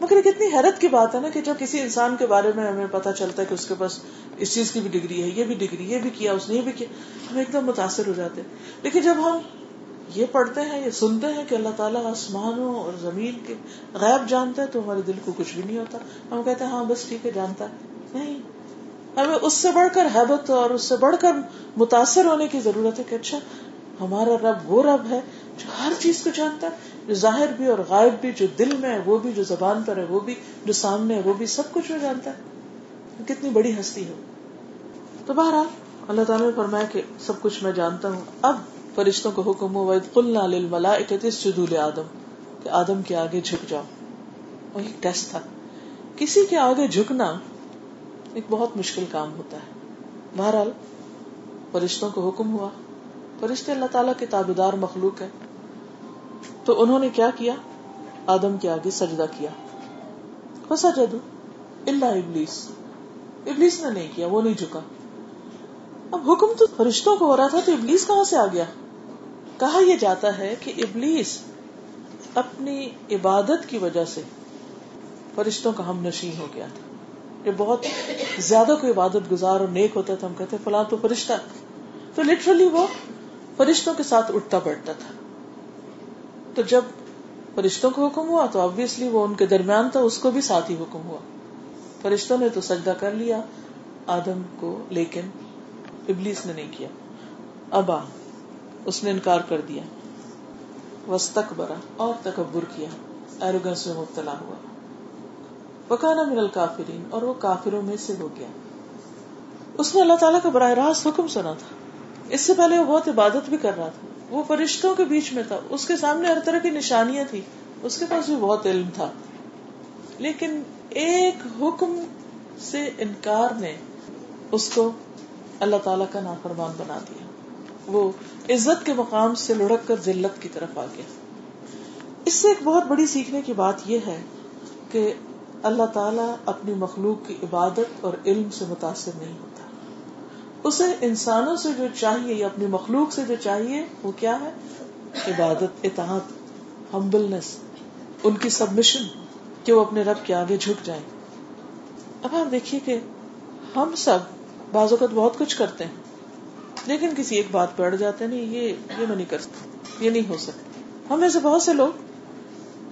مگر کتنی حیرت کی بات ہے نا کہ جو کسی انسان کے بارے میں ہمیں پتا چلتا ہے کہ اس کے پاس اس چیز کی بھی ڈگری ہے یہ بھی ڈگری یہ بھی کیا اس نے یہ بھی کیا ہم ایک دم متاثر ہو جاتے لیکن جب ہم یہ پڑھتے ہیں یہ سنتے ہیں کہ اللہ تعالیٰ آسمانوں اور زمین کے غائب جانتا ہے تو ہمارے دل کو کچھ بھی نہیں ہوتا ہم کہتے ہیں ہاں بس ٹھیک ہے جانتا ہے نہیں ہمیں اس سے بڑھ کر حیبت اور اس سے بڑھ کر متاثر ہونے کی ضرورت ہے کہ اچھا ہمارا رب وہ رب ہے جو ہر چیز کو جانتا ہے جو ظاہر بھی اور غائب بھی جو دل میں ہے وہ بھی جو زبان پر ہے وہ بھی جو سامنے ہے وہ بھی سب کچھ وہ جانتا ہے کتنی بڑی ہستی ہو تو بہرحال اللہ تعالیٰ نے فرمایا کہ سب کچھ میں جانتا ہوں اب فرشتوں کو حکم ہو وید کل کہ جدول کے آگے جھک جاؤ ٹیسٹ تھا کسی کے آگے جھکنا ایک بہت مشکل کام ہوتا ہے بہرحال فرشتوں کو حکم ہوا فرشتے اللہ تعالیٰ کے تابدار مخلوق ہے تو انہوں نے کیا کیا آدم کے آگے سجدہ کیا ہو جدو اللہ ابلیس ابلیس نے نہیں کیا وہ نہیں جھکا اب حکم تو فرشتوں کو ہو رہا تھا تو ابلیس کہاں سے آ گیا کہا یہ جاتا ہے کہ ابلیس اپنی عبادت کی وجہ سے فرشتوں کا ہم نشین ہو گیا تھا یہ بہت زیادہ کوئی فرشتوں کے ساتھ اٹھتا بیٹھتا تھا تو جب فرشتوں کو حکم ہوا تو آبیسلی وہ ان کے درمیان تھا اس کو بھی ساتھ ہی حکم ہوا فرشتوں نے تو سجدہ کر لیا آدم کو لیکن ابلیس نے نہیں کیا ابا اس نے انکار کر دیا وسط برا اور تکبر کیا ایروگنس میں مبتلا ہوا پکانا مرل کافرین اور وہ کافروں میں سے ہو گیا اس نے اللہ تعالیٰ کا براہ راست حکم سنا تھا اس سے پہلے وہ بہت عبادت بھی کر رہا تھا وہ فرشتوں کے بیچ میں تھا اس کے سامنے ہر طرح کی نشانیاں تھی اس کے پاس بھی بہت علم تھا لیکن ایک حکم سے انکار نے اس کو اللہ تعالیٰ کا نافرمان بنا دیا وہ عزت کے مقام سے لڑک کر ذلت کی طرف آ گیا اس سے ایک بہت بڑی سیکھنے کی بات یہ ہے کہ اللہ تعالیٰ اپنی مخلوق کی عبادت اور علم سے متاثر نہیں ہوتا اسے انسانوں سے جو چاہیے یا اپنی مخلوق سے جو چاہیے وہ کیا ہے عبادت اتحاد ہمبلنس ان کی سبمشن کہ وہ اپنے رب کے آگے جھک جائیں اب آپ دیکھیے کہ ہم سب بعض اوقات بہت کچھ کرتے ہیں لیکن کسی ایک بات پہ اڑ جاتے نہیں یہ یہ میں نہیں کر سکتا یہ نہیں ہو سکتا ہم ایسے بہت سے لوگ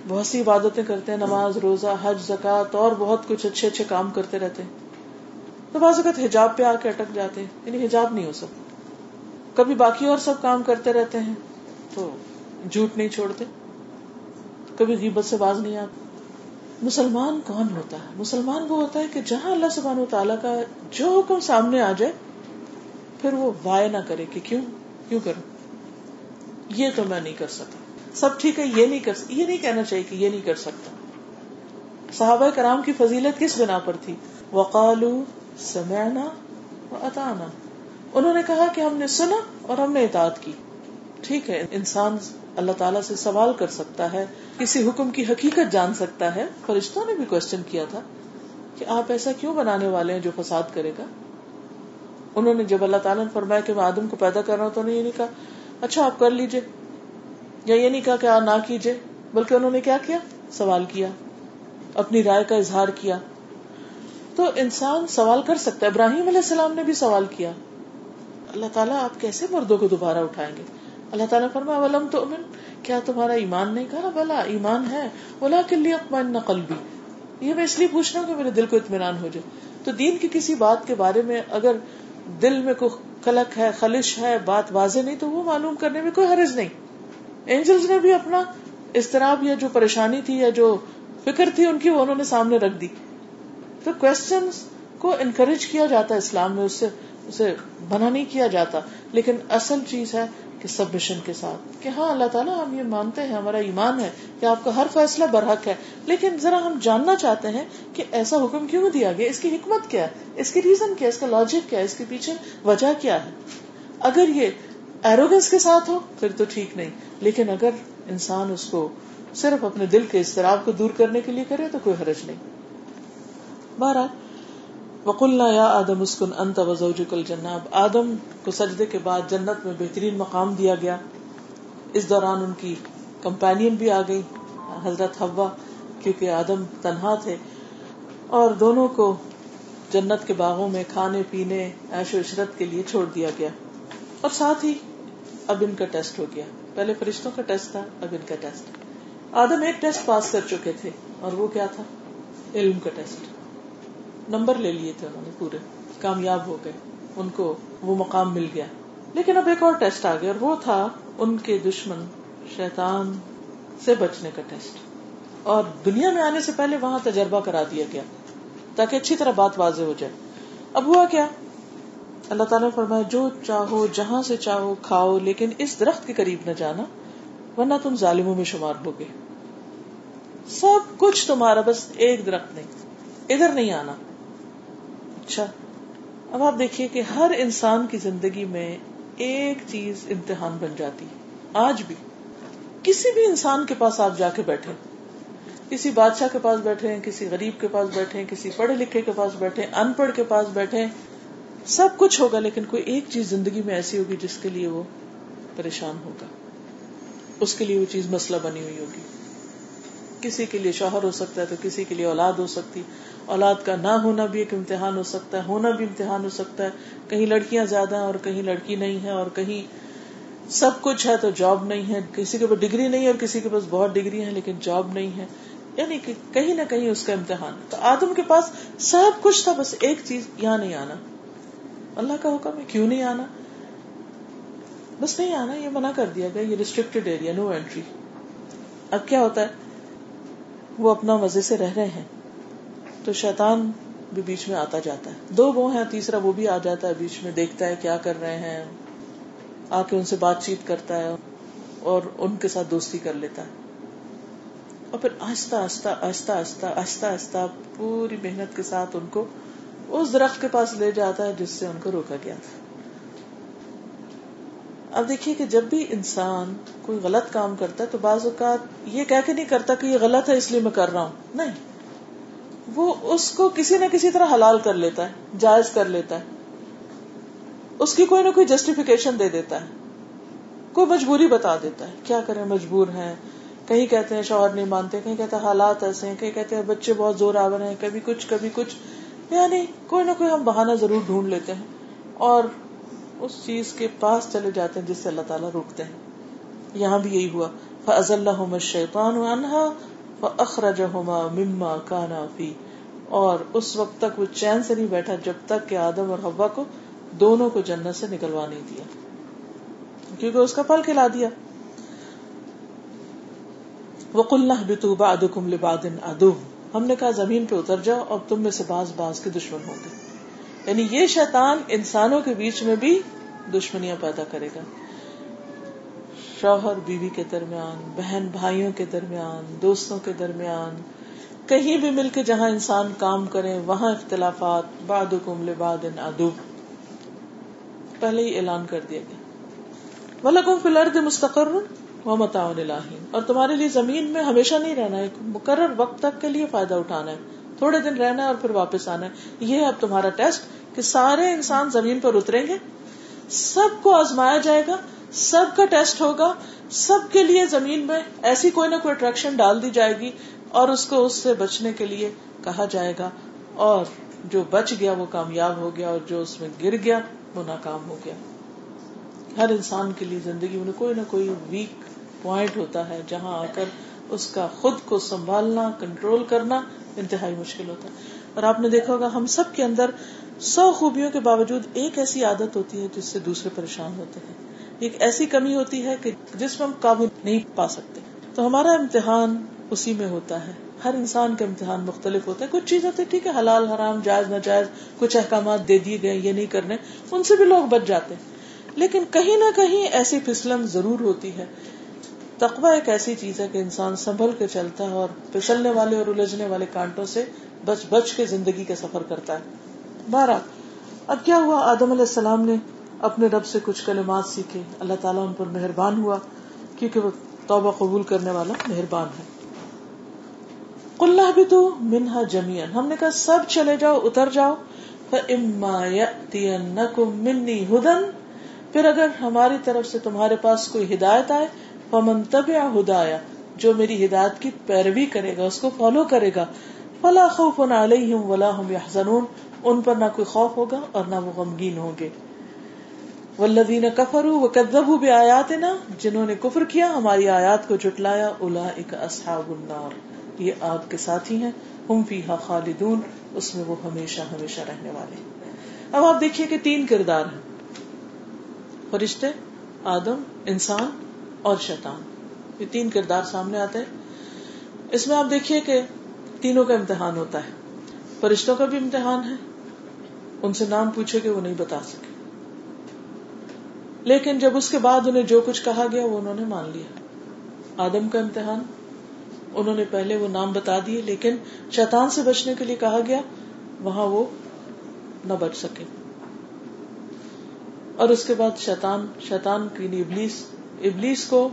بہت سی عبادتیں کرتے ہیں نماز روزہ حج زکات اور بہت کچھ اچھے اچھے کام کرتے رہتے ہیں ہیں تو بعض اوقات حجاب پہ آ کے اٹک جاتے یعنی حجاب نہیں ہو سکتا کبھی باقی اور سب کام کرتے رہتے ہیں تو جھوٹ نہیں چھوڑتے کبھی غیبت سے باز نہیں آتے مسلمان کون ہوتا ہے مسلمان وہ ہوتا ہے کہ جہاں اللہ سبحانہ و تعالیٰ کا جو حکم سامنے آ جائے پھر وہ وائے نہ کرے کہ کیوں کیوں کروں یہ تو میں نہیں کر سکتا سب ٹھیک ہے یہ نہیں کر سکتا. یہ نہیں کہنا چاہیے کہ یہ نہیں کر سکتا صحابہ کرام کی فضیلت کس بنا پر تھی وقالو و سمینا انہوں نے کہا کہ ہم نے سنا اور ہم نے اطاعت کی ٹھیک ہے انسان اللہ تعالیٰ سے سوال کر سکتا ہے کسی حکم کی حقیقت جان سکتا ہے فرشتوں نے بھی کوشچن کیا تھا کہ آپ ایسا کیوں بنانے والے ہیں جو فساد کرے گا انہوں نے جب اللہ تعالیٰ نے فرمایا کہ میں آدم کو پیدا کر رہا ہوں تو انہوں نے یہ نہیں کہا اچھا آپ کر لیجیے یا یہ نہیں کہا کہ نہ کیجیے اظہار کیا تو انسان سوال کر سکتا ہے ابراہیم علیہ السلام نے بھی سوال کیا اللہ تعالیٰ آپ کیسے مردوں کو دوبارہ اٹھائیں گے اللہ تعالیٰ فرما فرمایا تو امن کیا تمہارا ایمان نہیں کہا بلا ایمان ہے بولا کے لیے اکمان نقل بھی یہ میں اس لیے پوچھ رہا ہوں کہ میرے دل کو اطمینان ہو جائے تو دین کی کسی بات کے بارے میں اگر دل میں کوئی کلک ہے خلش ہے بات واضح نہیں تو وہ معلوم کرنے میں کوئی حرج نہیں اینجلس نے بھی اپنا اضطراب یا جو پریشانی تھی یا جو فکر تھی ان کی وہ انہوں نے سامنے رکھ دی تو کوشچن کو انکریج کیا جاتا ہے اسلام میں اس سے اسے بنا نہیں کیا جاتا لیکن اصل چیز ہے سب مشن کے ساتھ کہ ہاں اللہ تعالیٰ ہم یہ مانتے ہیں ہمارا ایمان ہے کہ آپ کا ہر فیصلہ برحق ہے لیکن ذرا ہم جاننا چاہتے ہیں کہ ایسا حکم کیوں دیا گیا اس کی حکمت کیا اس کی ریزن کیا اس کا لاجک کیا ہے اس کے پیچھے وجہ کیا ہے اگر یہ ایروگنس کے ساتھ ہو پھر تو ٹھیک نہیں لیکن اگر انسان اس کو صرف اپنے دل کے اضطراب کو دور کرنے کے لیے کرے تو کوئی حرج نہیں بہرحال یا آدم اسکن انت وزوجل اب آدم کو سجدے کے بعد جنت میں بہترین مقام دیا گیا اس دوران ان کی کمپین بھی آ گئی حضرت حوا کیونکہ آدم تنہا تھے اور دونوں کو جنت کے باغوں میں کھانے پینے عیش و عشرت کے لیے چھوڑ دیا گیا اور ساتھ ہی اب ان کا ٹیسٹ ہو گیا پہلے فرشتوں کا ٹیسٹ تھا اب ان کا ٹیسٹ آدم ایک ٹیسٹ پاس کر چکے تھے اور وہ کیا تھا علم کا ٹیسٹ نمبر لے لیے تھے انہوں نے پورے کامیاب ہو گئے ان کو وہ مقام مل گیا لیکن اب ایک اور ٹیسٹ آ گیا اور وہ تھا ان کے دشمن شیطان سے بچنے کا ٹیسٹ اور دنیا میں آنے سے پہلے وہاں تجربہ کرا دیا گیا تاکہ اچھی طرح بات واضح ہو جائے اب ہوا کیا اللہ تعالیٰ نے فرمایا جو چاہو جہاں سے چاہو کھاؤ لیکن اس درخت کے قریب نہ جانا ورنہ تم ظالموں میں شمار ہو گئے سب کچھ تمہارا بس ایک درخت نہیں ادھر نہیں آنا اچھا اب آپ دیکھیے کہ ہر انسان کی زندگی میں ایک چیز امتحان بن جاتی ہے آج بھی کسی بھی انسان کے پاس آپ جا کے بیٹھے کسی بادشاہ کے پاس بیٹھے ہیں کسی غریب کے پاس بیٹھے ہیں کسی پڑھے لکھے کے پاس بیٹھے ان پڑھ کے پاس بیٹھے سب کچھ ہوگا لیکن کوئی ایک چیز زندگی میں ایسی ہوگی جس کے لیے وہ پریشان ہوگا اس کے لیے وہ چیز مسئلہ بنی ہوئی ہوگی کسی کے لیے شوہر ہو سکتا ہے تو کسی کے لیے اولاد ہو سکتی اولاد کا نہ ہونا بھی ایک امتحان ہو سکتا ہے ہونا بھی امتحان ہو سکتا ہے کہیں لڑکیاں زیادہ ہیں اور کہیں لڑکی نہیں ہے اور کہیں سب کچھ ہے تو جاب نہیں ہے کسی کے پاس ڈگری نہیں ہے اور کسی کے پاس بہت ڈگری ہیں لیکن جاب نہیں ہے یعنی کہ کہیں نہ کہیں اس کا امتحان تو آدم کے پاس سب کچھ تھا بس ایک چیز یہاں نہیں آنا اللہ کا حکم ہے کیوں نہیں آنا بس نہیں آنا یہ منع کر دیا گیا یہ ریسٹرکٹیڈ ایریا نو اینٹری اب کیا ہوتا ہے وہ اپنا مزے سے رہ رہے ہیں تو شیطان بھی بیچ میں آتا جاتا ہے دو وہ ہیں تیسرا وہ بھی آ جاتا ہے بیچ میں دیکھتا ہے کیا کر رہے ہیں آ کے ان سے بات چیت کرتا ہے اور ان کے ساتھ دوستی کر لیتا ہے اور پھر آہستہ آہستہ آہستہ آہستہ آہستہ آہستہ پوری محنت کے ساتھ ان کو اس درخت کے پاس لے جاتا ہے جس سے ان کو روکا گیا تھا اب دیکھیے کہ جب بھی انسان کوئی غلط کام کرتا ہے تو بعض اوقات یہ کہہ کے نہیں کرتا کہ یہ غلط ہے اس لیے میں کر رہا ہوں نہیں وہ اس کو کسی نہ کسی طرح حلال کر لیتا ہے جائز کر لیتا ہے اس کی کوئی نہ کوئی جسٹیفکیشن کوئی مجبوری بتا دیتا ہے کیا کریں مجبور ہیں کہیں کہتے ہیں شوہر نہیں مانتے کہیں کہتے ہیں حالات ایسے ہیں کہیں کہتے ہیں بچے بہت زور آور رہے ہیں کبھی کچھ کبھی کچھ یعنی کوئی نہ کوئی ہم بہانا ضرور ڈھونڈ لیتے ہیں اور اس چیز کے پاس چلے جاتے ہیں جس سے اللہ تعالیٰ روکتے ہیں یہاں بھی یہی ہوا شیطان شیبان اخراج ہوا مما کانا بھی اور اس وقت تک وہ چین سے نہیں بیٹھا جب تک کہ آدم اور ہوا کو کو دونوں جنت سے نکلوا نہیں دیا کیونکہ اس کا پل کھلا دیا وہ نہ بتو باد لادن ادو ہم نے کہا زمین پہ اتر جاؤ اور تم میں سے باز باز کے دشمن ہوگی یعنی یہ شیطان انسانوں کے بیچ میں بھی دشمنیاں پیدا کرے گا شوہر بیوی کے درمیان بہن بھائیوں کے درمیان دوستوں کے درمیان کہیں بھی مل کے جہاں انسان کام کرے وہاں اختلافات لباد ادو پہلے ہی اعلان کر دیا گیا مستقر وہ متاین اور تمہارے لیے زمین میں ہمیشہ نہیں رہنا ہے مقرر وقت تک کے لیے فائدہ اٹھانا ہے تھوڑے دن رہنا ہے اور پھر واپس آنا ہے یہ اب تمہارا ٹیسٹ کہ سارے انسان زمین پر اتریں گے سب کو آزمایا جائے گا سب کا ٹیسٹ ہوگا سب کے لیے زمین میں ایسی کوئی نہ کوئی اٹریکشن ڈال دی جائے گی اور اس کو اس سے بچنے کے لیے کہا جائے گا اور جو بچ گیا وہ کامیاب ہو گیا اور جو اس میں گر گیا وہ ناکام ہو گیا ہر انسان کے لیے زندگی میں کوئی نہ کوئی ویک پوائنٹ ہوتا ہے جہاں آ کر اس کا خود کو سنبھالنا کنٹرول کرنا انتہائی مشکل ہوتا ہے اور آپ نے دیکھا ہوگا ہم سب کے اندر سو خوبیوں کے باوجود ایک ایسی عادت ہوتی ہے جس سے دوسرے پریشان ہوتے ہیں ایک ایسی کمی ہوتی ہے کہ جس میں ہم قابو نہیں پا سکتے تو ہمارا امتحان اسی میں ہوتا ہے ہر انسان کا امتحان مختلف ہوتا ہے کچھ چیزیں تو ٹھیک ہے حلال حرام جائز ناجائز کچھ احکامات دے دیے گئے یہ نہیں کرنے ان سے بھی لوگ بچ جاتے ہیں لیکن کہیں نہ کہیں ایسی پھسلن ضرور ہوتی ہے تقوی ایک ایسی چیز ہے کہ انسان سنبھل کے چلتا ہے اور پھسلنے والے اور الجھنے والے کانٹوں سے بچ بچ کے زندگی کا سفر کرتا ہے بارہ اب کیا ہوا آدم علیہ السلام نے اپنے رب سے کچھ کلمات سیکھے اللہ تعالیٰ ان پر مہربان ہوا کیونکہ وہ توبہ قبول کرنے والا مہربان ہے بھی تو منہا ہم نے کہا سب چلے جاؤ اتر جاؤ منی ہدن پھر اگر ہماری طرف سے تمہارے پاس کوئی ہدایت آئے منتب یا ہدا آیا جو میری ہدایت کی پیروی کرے گا اس کو فالو کرے گا فلاں یا ان پر نہ کوئی خوف ہوگا اور نہ وہ غمگین گے ولدین کفر و کدب بھی آیات نا جنہوں نے کفر کیا ہماری آیات کو جٹلایا الا اصحاب النار یہ آپ کے ساتھ ہی خالدون اس میں وہ ہمیشہ رہنے والے اب آپ دیکھیے کہ تین کردار ہیں فرشتے آدم انسان اور شیطان یہ تین کردار سامنے آتے ہیں اس میں آپ دیکھیے کہ تینوں کا امتحان ہوتا ہے فرشتوں کا بھی امتحان ہے ان سے نام پوچھے کہ وہ نہیں بتا سکے لیکن جب اس کے بعد انہیں جو کچھ کہا گیا وہ انہوں انہوں نے نے مان لیا آدم کا امتحان پہلے وہ نام بتا دیے لیکن شیتان سے بچنے کے لیے کہا گیا وہاں وہ نہ بچ سکے اور اس کے بعد شیتان شیتان کی ابلیس ابلیس کو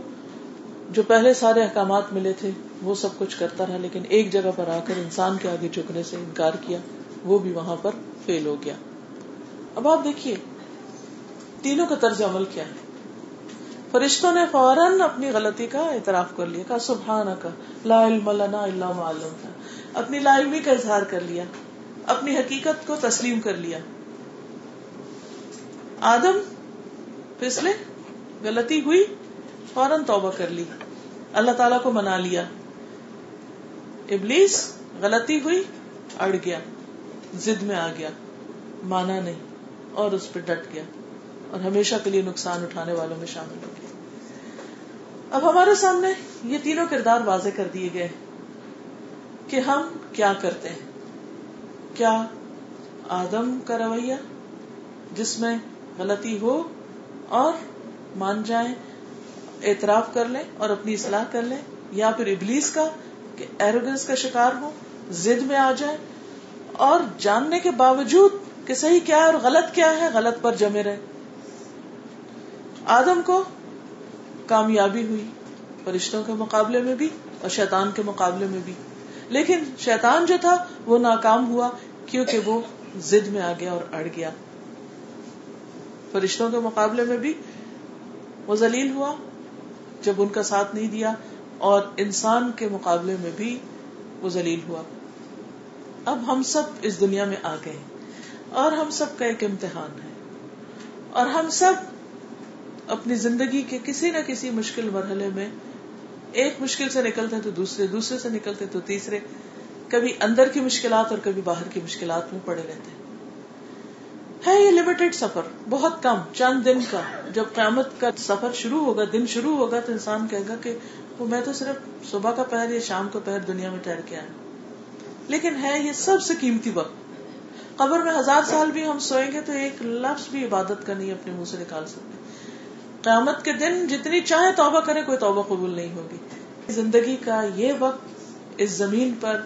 جو پہلے سارے احکامات ملے تھے وہ سب کچھ کرتا رہا لیکن ایک جگہ پر آ کر انسان کے آگے جھکنے سے انکار کیا وہ بھی وہاں پر فیل ہو گیا اب آپ دیکھیے تینوں کا طرز عمل کیا ہے فرشتوں نے فوراً اپنی غلطی کا اعتراف کر لیا کہا لنا الا ما علمتنا اپنی لا علمی کا اظہار کر لیا اپنی حقیقت کو تسلیم کر لیا آدم پھسلے غلطی ہوئی فوراً توبہ کر لی اللہ تعالیٰ کو منا لیا ابلیس غلطی ہوئی اڑ گیا زد میں آ گیا مانا نہیں اور اس پہ ڈٹ گیا اور ہمیشہ کے لیے نقصان اٹھانے والوں میں شامل ہوگی اب ہمارے سامنے یہ تینوں کردار واضح کر دیے گئے کہ ہم کیا کرتے ہیں کیا آدم کا رویہ جس میں غلطی ہو اور مان جائیں اعتراف کر لیں اور اپنی اصلاح کر لیں یا پھر ابلیس کا کہ ایروگنس کا شکار ہو زد میں آ جائے اور جاننے کے باوجود کہ صحیح کیا ہے اور غلط کیا ہے غلط پر جمے رہے آدم کو کامیابی ہوئی فرشتوں کے مقابلے میں بھی اور شیطان کے مقابلے میں بھی لیکن شیطان جو تھا وہ ناکام ہوا کیونکہ وہ زد میں آ گیا اور اڑ گیا فرشتوں کے مقابلے میں بھی وہ ذلیل ہوا جب ان کا ساتھ نہیں دیا اور انسان کے مقابلے میں بھی وہ زلیل ہوا اب ہم سب اس دنیا میں آ گئے اور ہم سب کا ایک امتحان ہے اور ہم سب اپنی زندگی کے کسی نہ کسی مشکل مرحلے میں ایک مشکل سے نکلتے تو دوسرے دوسرے سے نکلتے تو تیسرے کبھی اندر کی مشکلات اور کبھی باہر کی مشکلات میں پڑے رہتے ہے یہ لمیٹڈ سفر بہت کم چند دن کا جب قیامت کا سفر شروع ہوگا دن شروع ہوگا تو انسان کہے گا کہ وہ میں تو صرف صبح کا پہر یا شام کا پہر دنیا میں ٹھہر کے آیا لیکن ہے یہ سب سے قیمتی وقت قبر میں ہزار سال بھی ہم سوئیں گے تو ایک لفظ بھی عبادت کا نہیں اپنے منہ سے نکال سکتے قیامت کے دن جتنی چاہے توبہ کرے کوئی توبہ قبول نہیں ہوگی زندگی کا یہ وقت اس زمین پر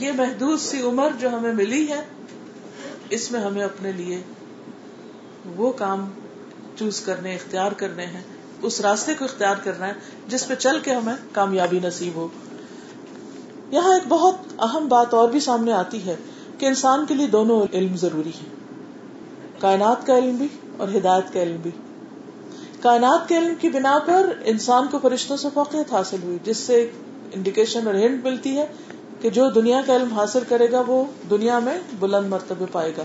یہ محدود سی عمر جو ہمیں ملی ہے اس میں ہمیں اپنے لیے وہ کام چوز کرنے اختیار کرنے ہیں اس راستے کو اختیار کرنا ہے جس پہ چل کے ہمیں کامیابی نصیب ہو یہاں ایک بہت اہم بات اور بھی سامنے آتی ہے کہ انسان کے لیے دونوں علم ضروری ہے کائنات کا علم بھی اور ہدایت کا علم بھی کائنات کے علم کی بنا پر انسان کو فرشتوں سے فوقیت حاصل ہوئی جس سے انڈیکیشن اور ہنٹ ملتی ہے کہ جو دنیا کا علم حاصل کرے گا وہ دنیا میں بلند مرتبہ پائے گا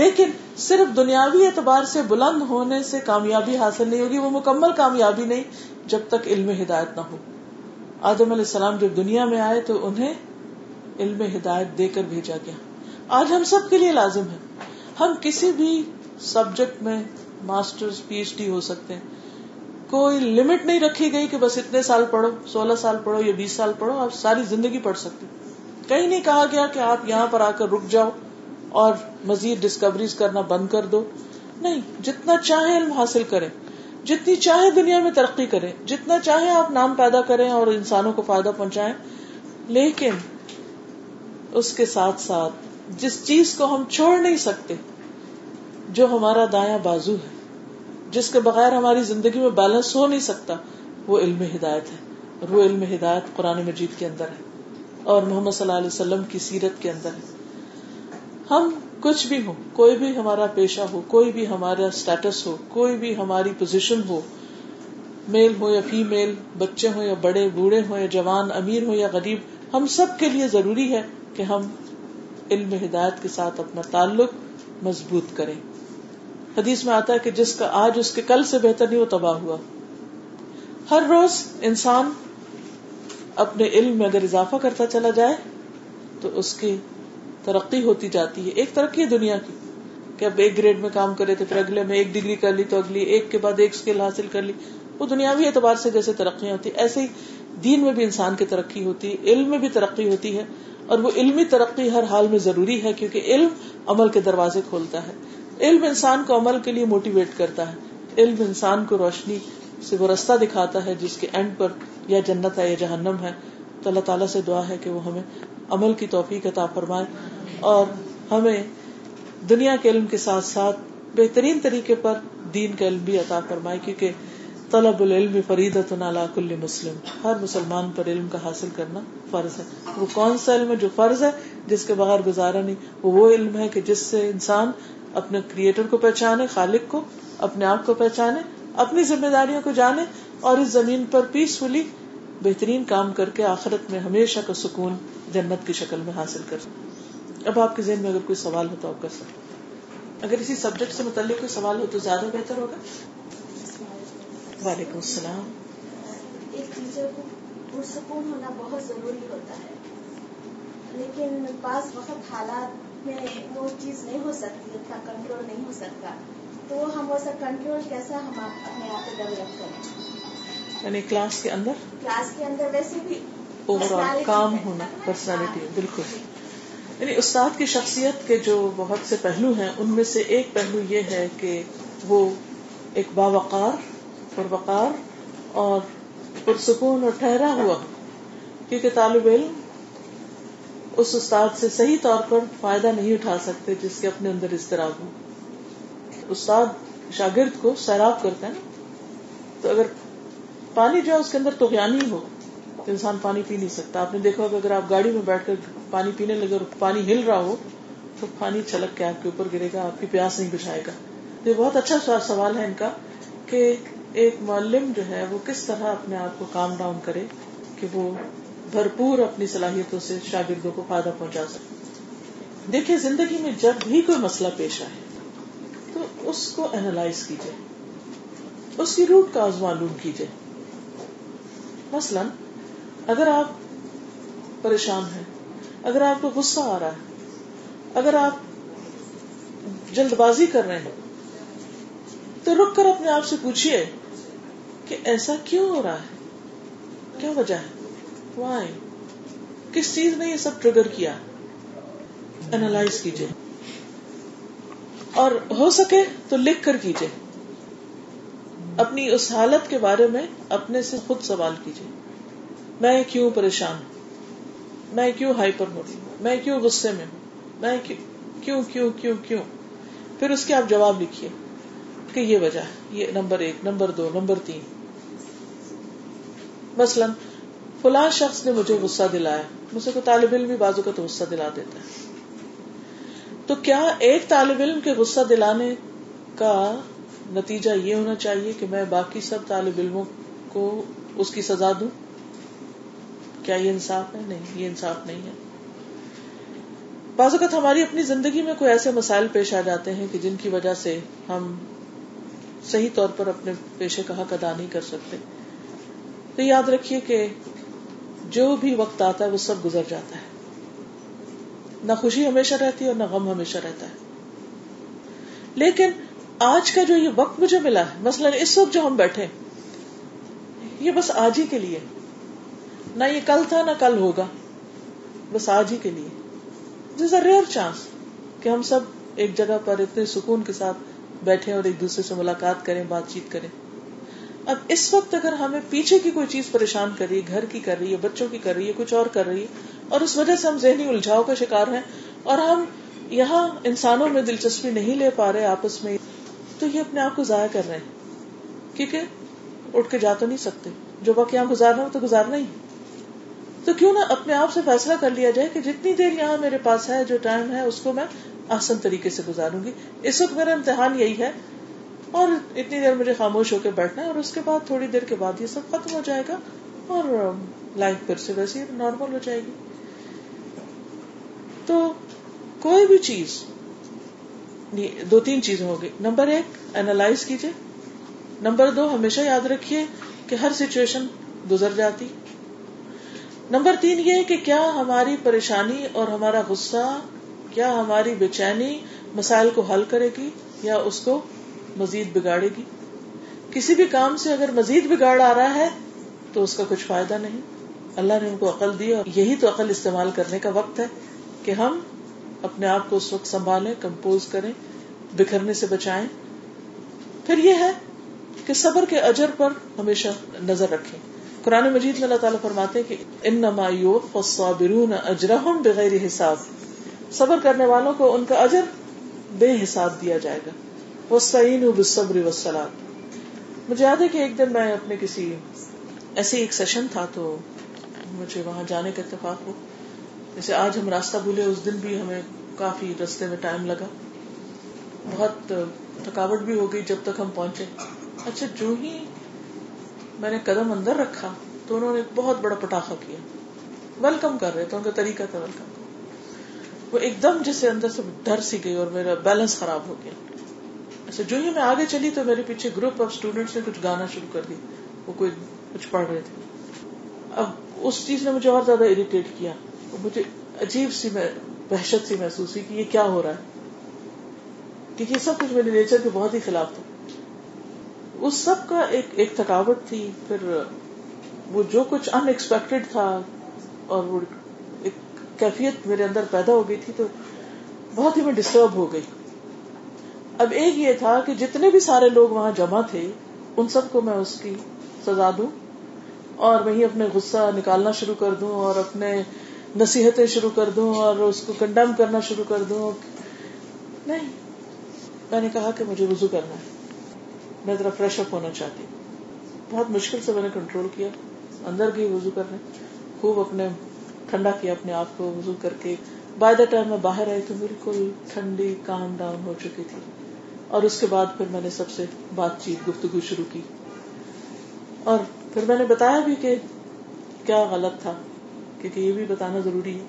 لیکن صرف دنیاوی اعتبار سے بلند ہونے سے کامیابی حاصل نہیں ہوگی وہ مکمل کامیابی نہیں جب تک علم ہدایت نہ ہو آدم علیہ السلام جب دنیا میں آئے تو انہیں علم ہدایت دے کر بھیجا گیا آج ہم سب کے لیے لازم ہے ہم کسی بھی سبجیکٹ میں ماسٹر پی ایچ ڈی ہو سکتے ہیں کوئی لمٹ نہیں رکھی گئی کہ بس اتنے سال پڑھو سولہ سال پڑھو یا بیس سال پڑھو آپ ساری زندگی پڑھ سکتے کہیں نہیں کہا گیا کہ آپ یہاں پر آ کر رک جاؤ اور مزید ڈسکوریز کرنا بند کر دو نہیں جتنا چاہے علم حاصل کریں جتنی چاہے دنیا میں ترقی کریں جتنا چاہے آپ نام پیدا کریں اور انسانوں کو فائدہ پہنچائیں لیکن اس کے ساتھ ساتھ جس چیز کو ہم چھوڑ نہیں سکتے جو ہمارا دایا بازو ہے جس کے بغیر ہماری زندگی میں بیلنس ہو نہیں سکتا وہ علم ہدایت ہے اور وہ علم ہدایت قرآن مجید کے اندر ہے اور محمد صلی اللہ علیہ وسلم کی سیرت کے اندر ہے ہم کچھ بھی ہو کوئی بھی ہمارا پیشہ ہو کوئی بھی ہمارا اسٹیٹس ہو کوئی بھی ہماری پوزیشن ہو میل ہو یا فی میل بچے ہوں یا بڑے بوڑھے ہوں یا جوان امیر ہو یا غریب ہم سب کے لیے ضروری ہے کہ ہم علم ہدایت کے ساتھ اپنا تعلق مضبوط کریں حدیث میں آتا ہے کہ جس کا آج اس کے کل سے بہتر نہیں وہ تباہ ہوا ہر روز انسان اپنے علم میں اگر اضافہ کرتا چلا جائے تو اس کی ترقی ہوتی جاتی ہے ایک ترقی ہے دنیا کی کہ اب ایک گریڈ میں کام کرے پھر اگلے میں ایک ڈگری کر لی تو اگلی ایک کے بعد ایک اسکل حاصل کر لی وہ دنیاوی اعتبار سے جیسے ترقی ہوتی ہے ایسے ہی دین میں بھی انسان کی ترقی ہوتی ہے علم میں بھی ترقی ہوتی ہے اور وہ علمی ترقی ہر حال میں ضروری ہے کیونکہ علم عمل کے دروازے کھولتا ہے علم انسان کو عمل کے لیے موٹیویٹ کرتا ہے علم انسان کو روشنی سے وہ رستہ دکھاتا ہے جس کے اینڈ پر یا جنت ہے یا جہنم ہے تو اللہ تعالیٰ سے دعا ہے کہ وہ ہمیں عمل کی توفیق عطا فرمائے اور ہمیں دنیا کے علم کے ساتھ ساتھ بہترین طریقے پر دین کا علم بھی عطا فرمائے کیونکہ طلب العلم فریدت مسلم ہر مسلمان پر علم کا حاصل کرنا فرض ہے وہ کون سا علم ہے جو فرض ہے جس کے بغیر گزارا نہیں وہ علم ہے کہ جس سے انسان اپنے کریٹر کو پہچانے خالق کو اپنے آپ کو پہچانے اپنی ذمہ داریوں کو جانے اور اس زمین پر پیسفلی بہترین کام کر کے آخرت میں ہمیشہ کا سکون جنت کی شکل میں حاصل کر اب آپ کے ذہن میں اگر کوئی سوال ہو تو آپ کر سکتے اگر اسی سبجیکٹ سے متعلق کوئی سوال ہو تو زیادہ بہتر ہوگا وعلیکم السلام ایک ٹیچر کو پرسکون ہونا بہت ضروری ہوتا ہے لیکن بعض وقت حالات میں وہ چیز نہیں ہو سکتی اتنا کنٹرول نہیں ہو سکتا تو ہم ویسا کنٹرول کیسا ہم اپنے آپ کو ڈیولپ کریں یعنی کلاس کے اندر کلاس کے اندر ویسے بھی اوور آل کام ہونا پرسنالٹی ہاں۔ بالکل یعنی استاد کی شخصیت کے جو بہت سے پہلو ہیں ان میں سے ایک پہلو یہ ہے کہ وہ ایک باوقار پروقار اور پرسکون اور ٹھہرا ہوا کیونکہ طالب علم اس استاد سے صحیح طور پر فائدہ نہیں اٹھا سکتے جس کے اپنے اندر اضطراب ہو استاد شاگرد کو سیراب کرتے ہو تو انسان پانی پی نہیں سکتا آپ نے دیکھا کہ اگر آپ گاڑی میں بیٹھ کر پانی پینے لگے اور پانی ہل رہا ہو تو پانی چھلک کے آپ کے اوپر گرے گا آپ کی پیاس نہیں بچھائے گا یہ بہت اچھا سوال ہے ان کا کہ ایک معلم جو ہے وہ کس طرح اپنے آپ کو کام ڈاؤن کرے کہ وہ بھرپور اپنی صلاحیتوں سے شاگردوں کو فائدہ پہنچا سکے دیکھیے زندگی میں جب بھی کوئی مسئلہ پیش آئے تو اس کو اینالائز کیجیے اس کی روٹ کاز معلوم کیجیے مثلاً اگر آپ پریشان ہیں اگر آپ کو غصہ آ رہا ہے اگر آپ جلد بازی کر رہے ہیں تو رک کر اپنے آپ سے پوچھیے کہ ایسا کیوں ہو رہا ہے کیا وجہ ہے وائی کس چیز نے یہ سب ٹریگر کیا اینالائز کیجیے اور ہو سکے تو لکھ کر کیجیے اپنی اس حالت کے بارے میں اپنے سے خود سوال کیجیے میں کیوں پریشان ہوں میں کیوں ہائپر ہو رہی ہوں میں کیوں غصے میں ہوں میں کیوں کیوں کیوں کیوں کیوں پھر اس کے آپ جواب لکھیے کہ یہ وجہ ہے یہ نمبر ایک نمبر دو نمبر تین مثلاً فلاں شخص نے مجھے غصہ دلایا مجھ سے طالب علم بھی بازو کا تو غصہ دلا دیتا ہے تو کیا ایک طالب علم کے غصہ دلانے کا نتیجہ یہ ہونا چاہیے کہ میں باقی سب طالب علموں کو اس کی سزا دوں کیا یہ انصاف ہے نہیں یہ انصاف نہیں ہے بعض اوقات ہماری اپنی زندگی میں کوئی ایسے مسائل پیش آ جاتے ہیں کہ جن کی وجہ سے ہم صحیح طور پر اپنے پیشے کا حق ادا نہیں کر سکتے تو یاد رکھیے کہ جو بھی وقت آتا ہے وہ سب گزر جاتا ہے نہ خوشی ہمیشہ رہتی ہے اور نہ غم ہمیشہ رہتا ہے لیکن آج کا جو یہ وقت مجھے ملا ہے مثلاً اس وقت جو ہم بیٹھے یہ بس آج ہی کے لیے نہ یہ کل تھا نہ کل ہوگا بس آج ہی کے لیے دس اے ریئر چانس کہ ہم سب ایک جگہ پر اتنے سکون کے ساتھ بیٹھے اور ایک دوسرے سے ملاقات کریں بات چیت کریں اب اس وقت اگر ہمیں پیچھے کی کوئی چیز پریشان کر رہی ہے گھر کی کر رہی ہے بچوں کی کر رہی ہے کچھ اور کر رہی ہے اور اس وجہ سے ہم ذہنی الجھاؤ کا شکار ہیں اور ہم یہاں انسانوں میں دلچسپی نہیں لے پا رہے آپس میں تو یہ اپنے آپ کو ضائع کر رہے ہیں کیونکہ اٹھ کے جا تو نہیں سکتے جو باقی گزارنا ہو تو گزارنا ہی تو کیوں نہ اپنے آپ سے فیصلہ کر لیا جائے کہ جتنی دیر یہاں میرے پاس ہے جو ٹائم ہے اس کو میں آسان طریقے سے گزاروں گی اس وقت میرا امتحان یہی ہے اور اتنی دیر مجھے خاموش ہو کے بیٹھنا ہے اور اس کے بعد تھوڑی دیر کے بعد یہ سب ختم ہو جائے گا اور لائف پھر سے ویسے نارمل ہو جائے گی تو کوئی بھی چیز دو تین چیز ہوگی نمبر ایک اینالائز کیجیے نمبر دو ہمیشہ یاد رکھیے کہ ہر سچویشن گزر جاتی نمبر تین یہ کہ کیا ہماری پریشانی اور ہمارا غصہ کیا ہماری بے چینی مسائل کو حل کرے گی یا اس کو مزید بگاڑے گی کسی بھی کام سے اگر مزید بگاڑ آ رہا ہے تو اس کا کچھ فائدہ نہیں اللہ نے ان کو عقل دی اور یہی تو عقل استعمال کرنے کا وقت ہے کہ ہم اپنے آپ کو اس وقت سنبھالے کمپوز کریں بکھرنے سے بچائیں پھر یہ ہے کہ صبر کے اجر پر ہمیشہ نظر رکھے قرآن مجید میں اللہ تعالیٰ فرماتے کہ بغیر حساب صبر کرنے والوں کو ان کا اجر بے حساب دیا جائے گا وسلات مجھے یاد ہے کہ ایک دن میں اپنے کسی ایسے ایک سیشن تھا تو مجھے وہاں جانے کا اتفاق ہو جیسے آج ہم راستہ بھولے اس دن بھی ہمیں کافی رستے میں ٹائم لگا بہت تھکاوٹ بھی ہو گئی جب تک ہم پہنچے اچھا جو ہی میں نے قدم اندر رکھا تو انہوں نے بہت بڑا پٹاخہ کیا ویلکم کر رہے تھے ان کا طریقہ تھا ویلکم وہ ایک دم جسے اندر سے ڈر سی گئی اور میرا بیلنس خراب ہو گیا اچھا جو ہی میں آگے چلی تو میرے پیچھے گروپ آف اسٹوڈینٹس نے کچھ گانا شروع کر دی وہ کوئی کچھ پڑھ رہے تھے اب اس چیز نے مجھے اور زیادہ اریٹیٹ کیا مجھے عجیب سی بحشت سی محسوس ہوئی کہ یہ یہ کیا ہو رہا ہے سب کچھ میرے نیچر کے بہت ہی خلاف تھا اس سب کا ایک ایک تھکاوٹ تھی پھر وہ جو کچھ ان ایکسپیکٹڈ تھا اور وہ ایک کیفیت میرے اندر پیدا ہو گئی تھی تو بہت ہی میں ڈسٹرب ہو گئی اب ایک یہ تھا کہ جتنے بھی سارے لوگ وہاں جمع تھے ان سب کو میں اس کی سزا دوں اور وہیں اپنے غصہ نکالنا شروع کر دوں اور اپنے نصیحتیں شروع کر دوں اور اس کو کنڈم کرنا شروع کر دوں نہیں میں نے کہا کہ مجھے رجوع کرنا ہے میں ذرا فریش اپ ہونا چاہتی ہوں بہت مشکل سے میں نے کنٹرول کیا اندر گئی وزو کرنے خوب اپنے ٹھنڈا کیا اپنے آپ کو وزو کر کے بائی دا ٹائم میں باہر آئی تو بالکل ٹھنڈی کام ڈاؤن ہو چکی تھی اور اس کے بعد پھر میں نے سب سے بات چیت گفتگو شروع کی اور پھر میں نے بتایا بھی کہ کیا غلط تھا کیونکہ یہ بھی بتانا ضروری ہے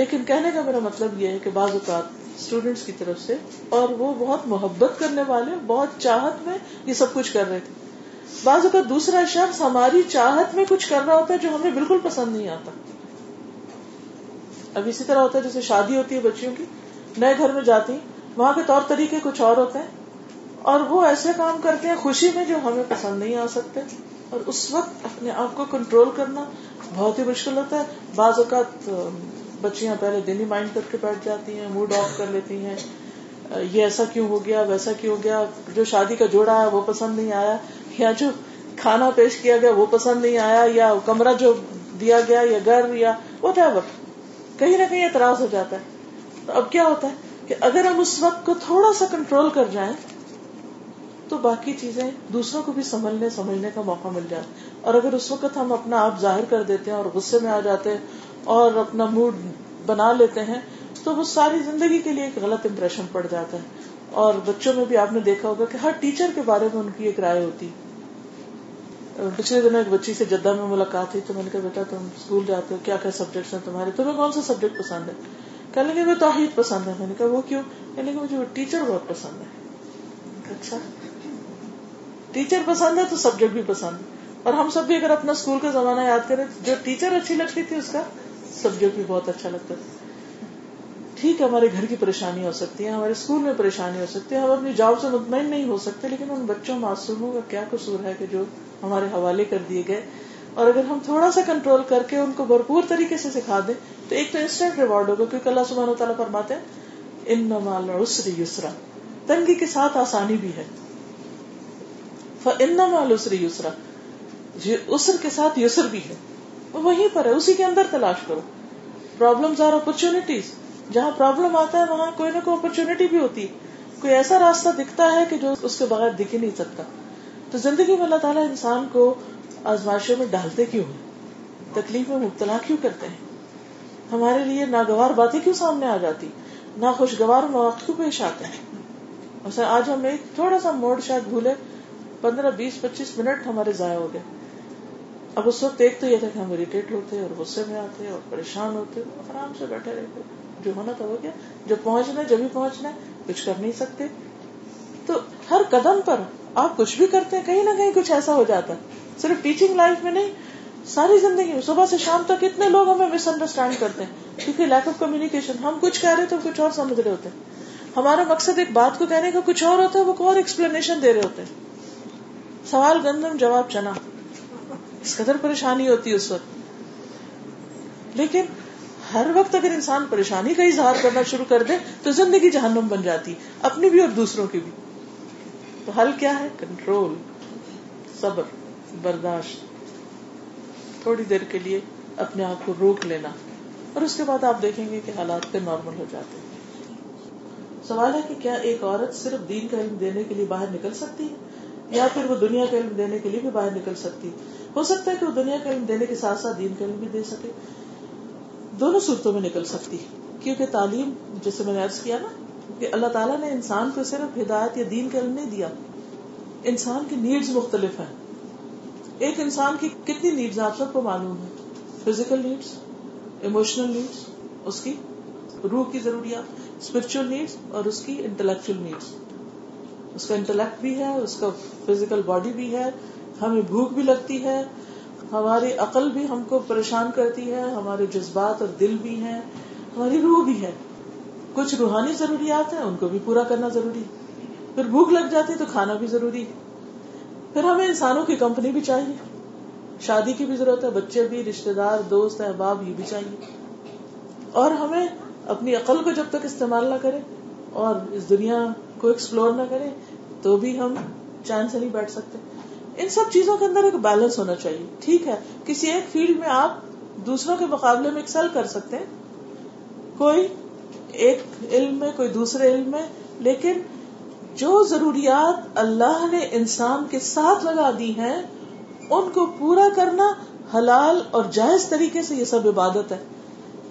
لیکن کہنے کا میرا مطلب یہ ہے کہ بعض اوقات اسٹوڈینٹس کی طرف سے اور وہ بہت محبت کرنے والے بہت چاہت میں یہ سب کچھ کر رہے تھے بعض اوقات دوسرا شخص ہماری چاہت میں کچھ کر رہا ہوتا ہے جو ہمیں بالکل پسند نہیں آتا اب اسی طرح ہوتا ہے جیسے شادی ہوتی ہے بچیوں کی نئے گھر میں جاتی وہاں کے طور طریقے کچھ اور ہوتے ہیں اور وہ ایسے کام کرتے ہیں خوشی میں جو ہمیں پسند نہیں آ سکتے اور اس وقت اپنے آپ کو کنٹرول کرنا بہت ہی مشکل ہوتا ہے بعض اوقات بچیاں پہلے دن ہی مائنڈ کر کے بیٹھ جاتی ہیں موڈ آف کر لیتی ہیں یہ ایسا کیوں ہو گیا ویسا کیوں ہو گیا جو شادی کا جوڑا ہے وہ پسند نہیں آیا یا جو کھانا پیش کیا گیا وہ پسند نہیں آیا یا کمرہ جو دیا گیا یا گھر یا وٹ ایور وقت کہیں نہ کہیں اعتراض ہو جاتا ہے تو اب کیا ہوتا ہے کہ اگر ہم اس وقت کو تھوڑا سا کنٹرول کر جائیں تو باقی چیزیں دوسروں کو بھی سنبھلنے سمجھنے کا موقع مل جائے اور اگر اس وقت ہم اپنا آپ ظاہر کر دیتے ہیں اور غصے میں آ جاتے ہیں اور اپنا موڈ بنا لیتے ہیں تو وہ ساری زندگی کے لیے ایک غلط امپریشن پڑ جاتا ہے اور بچوں میں بھی آپ نے دیکھا ہوگا کہ ہر ٹیچر کے بارے میں ان کی ایک رائے ہوتی پچھلے دنوں ایک بچی سے جدہ میں ملاقات ہوئی تو میں نے کہا بیٹا تم اسکول جاتے ہو کیا کیا سبجیکٹس ہیں تمہارے تمہیں کون سا سبجیکٹ پسند ہے کہنے لیں گے توحید پسند ہے میں نے کہا وہ کیوں کہ مجھے وہ ٹیچر بہت پسند ہے اچھا ٹیچر پسند ہے تو سبجیکٹ بھی پسند ہے اور ہم سب بھی اگر اپنا اسکول کا زمانہ یاد کریں جو ٹیچر اچھی لگتی تھی اس کا سبجیکٹ بھی بہت اچھا لگتا تھا ٹھیک ہے ہمارے گھر کی پریشانی ہو سکتی ہے ہمارے اسکول میں پریشانی ہو سکتی ہے ہم اپنی جاب سے مطمئن نہیں ہو سکتے لیکن ان بچوں معصوموں کا کیا قصور ہے کہ جو ہمارے حوالے کر دیے گئے اور اگر ہم تھوڑا سا کنٹرول کر کے ان کو بھرپور طریقے سے سکھا دیں تو ایک تو انسٹنٹ ریوارڈ ہوگا کیونکہ اللہ سبحانہ تعالیٰ فرماتے ہیں انسری یسرا تنگی کے ساتھ آسانی بھی ہے یسرا کے ساتھ یسر بھی ہے وہ وہیں پر ہے اسی کے اندر تلاش کرو پرابلم اور اپرچونیٹیز جہاں پرابلم آتا ہے وہاں کوئی نہ کوئی اپرچونیٹی بھی ہوتی ہے کوئی ایسا راستہ دکھتا ہے کہ جو اس کے بغیر دکھ ہی نہیں سکتا تو زندگی میں اللہ تعالیٰ انسان کو آزمائشوں میں ڈالتے کیوں ہیں تکلیف میں مبتلا کیوں کرتے ہیں ہمارے لیے ناگوار باتیں کیوں سامنے آ جاتی نہ خوشگوار کیوں پیش آتے ہیں اور آج ہم ایک تھوڑا سا موڑ شاید بھولے پندرہ بیس پچیس منٹ ہمارے ضائع ہو گئے اب اس وقت ایک تو یہ تھا کہ ہم اریٹیٹ ہوتے اور غصے میں آتے اور پریشان ہوتے آرام سے بیٹھے رہتے جو ہونا تھا ہو گیا جب پہنچنا جب بھی پہنچنا ہے کچھ کر نہیں سکتے تو ہر قدم پر آپ کچھ بھی کرتے کہیں نہ کہیں کچھ ایسا ہو جاتا صرف ٹیچنگ لائف میں نہیں ساری زندگی میں صبح سے شام تک اتنے لوگ ہمیں مس انڈرسٹینڈ کرتے ہیں کیونکہ لیک آف کمیونیکیشن ہم کچھ کہہ رہے تو کچھ اور سمجھ رہے ہوتے ہیں ہمارا مقصد ایک بات کو کہنے کا کچھ اور ہوتا ہے وہ اور ایکسپلینیشن دے رہے ہوتے ہیں سوال گندم جواب چنا اس قدر پریشانی ہوتی ہے اس وقت لیکن ہر وقت اگر انسان پریشانی کا اظہار کرنا شروع کر دے تو زندگی جہنم بن جاتی اپنی بھی اور دوسروں کی بھی تو حل کیا ہے کنٹرول صبر برداشت تھوڑی دیر کے لیے اپنے آپ کو روک لینا اور اس کے بعد آپ دیکھیں گے کہ حالات نارمل ہو جاتے ہیں سوال ہے کہ کیا ایک عورت صرف دین کا علم دینے کے لیے باہر نکل سکتی ہے یا پھر وہ دنیا کا علم دینے کے لیے بھی باہر نکل سکتی ہو سکتا ہے کہ وہ دنیا کا علم دینے کے ساتھ ساتھ دین کا علم بھی دے سکے دونوں صورتوں میں نکل سکتی کیونکہ تعلیم جسے میں نے عرض کیا نا کہ اللہ تعالیٰ نے انسان کو صرف ہدایت یا دین کا علم نہیں دیا انسان کی نیڈز مختلف ہیں ایک انسان کی کتنی نیڈز آپ سب کو معلوم ہے فزیکل نیڈس اموشنل نیڈس اس کی روح کی ضروریات اسپرچل نیڈس اور اس کی انٹلیکچل نیڈس اس کا انٹلیکٹ بھی ہے اس کا فزیکل باڈی بھی ہے ہمیں بھوک بھی لگتی ہے ہماری عقل بھی ہم کو پریشان کرتی ہے ہمارے جذبات اور دل بھی ہیں ہماری روح بھی ہے کچھ روحانی ضروریات ہیں ان کو بھی پورا کرنا ضروری پھر بھوک لگ جاتی ہے تو کھانا بھی ضروری ہے پھر ہمیں انسانوں کی کمپنی بھی چاہیے شادی کی بھی ضرورت ہے بچے بھی رشتے دار دوست احباب یہ بھی چاہیے اور ہمیں اپنی عقل کو جب تک استعمال نہ کرے اور اس دنیا کو ایکسپلور نہ کرے تو بھی ہم چین سے نہیں بیٹھ سکتے ان سب چیزوں کے اندر ایک بیلنس ہونا چاہیے ٹھیک ہے کسی ایک فیلڈ میں آپ دوسروں کے مقابلے میں ایکسل کر سکتے ہیں کوئی ایک علم میں کوئی دوسرے علم میں لیکن جو ضروریات اللہ نے انسان کے ساتھ لگا دی ہیں ان کو پورا کرنا حلال اور جائز طریقے سے یہ سب عبادت ہے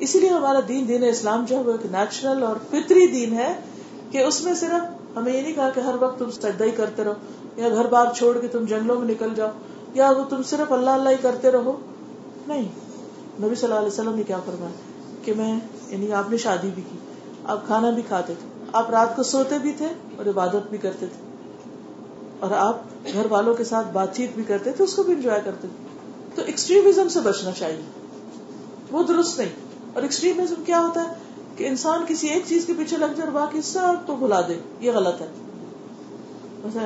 اسی لیے ہمارا دین دین اسلام جو ہے وہ ایک نیچرل اور فطری دین ہے کہ اس میں صرف ہمیں یہ نہیں کہا کہ ہر وقت تم سجدہ ہی کرتے رہو یا گھر بار چھوڑ کے تم جنگلوں میں نکل جاؤ یا وہ تم صرف اللہ اللہ ہی کرتے رہو نہیں نبی صلی اللہ علیہ وسلم نے کیا فرمایا کہ میں یعنی آپ نے شادی بھی کی آپ کھانا بھی کھاتے تھے آپ رات کو سوتے بھی تھے اور عبادت بھی کرتے تھے اور آپ گھر والوں کے ساتھ بات چیت بھی کرتے تھے اس کو بھی انجوائے کرتے تھے تو ایکسٹریمزم سے بچنا چاہیے وہ درست نہیں اور ایکسٹریمزم کیا ہوتا ہے کہ انسان کسی ایک چیز کے پیچھے لگ جائے اور باقی سب کو بھلا دے یہ غلط ہے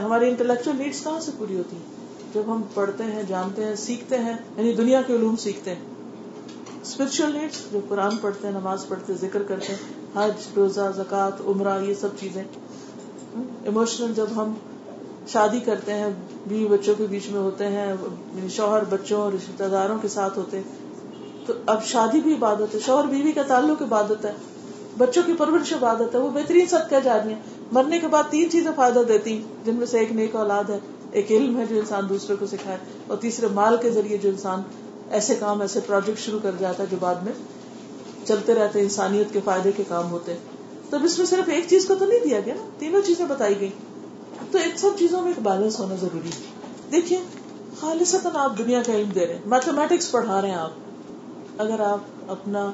ہماری انٹلیکچل نیڈس کہاں سے پوری ہوتی ہیں جب ہم پڑھتے ہیں جانتے ہیں سیکھتے ہیں یعنی دنیا کے علوم سیکھتے ہیں اسپرچل نیڈس جو قرآن پڑھتے ہیں نماز پڑھتے ذکر کرتے ہیں حج روزہ زکوٰۃ یہ سب چیزیں جب ہم شادی کرتے ہیں بیوی بچوں کے بیچ میں ہوتے ہیں یعنی شوہر بچوں رشتے داروں کے ساتھ ہوتے ہیں تو اب شادی بھی عبادت ہے شوہر بیوی کا تعلق عبادت ہے بچوں کی پرورش عبادت ہے وہ بہترین کہہ جا رہی ہیں مرنے کے بعد تین چیزیں فائدہ دیتی ہیں جن میں سے ایک نیک اولاد ہے ایک علم ہے جو انسان دوسرے کو سکھائے اور تیسرے مال کے ذریعے جو انسان ایسے کام ایسے پروجیکٹ شروع کر جاتا ہے جو بعد میں چلتے رہتے انسانیت کے فائدے کے کام ہوتے ہیں تو اس میں صرف ایک چیز کو تو نہیں دیا گیا نا تینوں چیزیں بتائی گئی تو ایک سب چیزوں میں ایک بیلنس ہونا ضروری ہے دیکھیے خالص دنیا کا علم دے رہے میتھمیٹکس پڑھا رہے ہیں آپ اگر آپ اپنا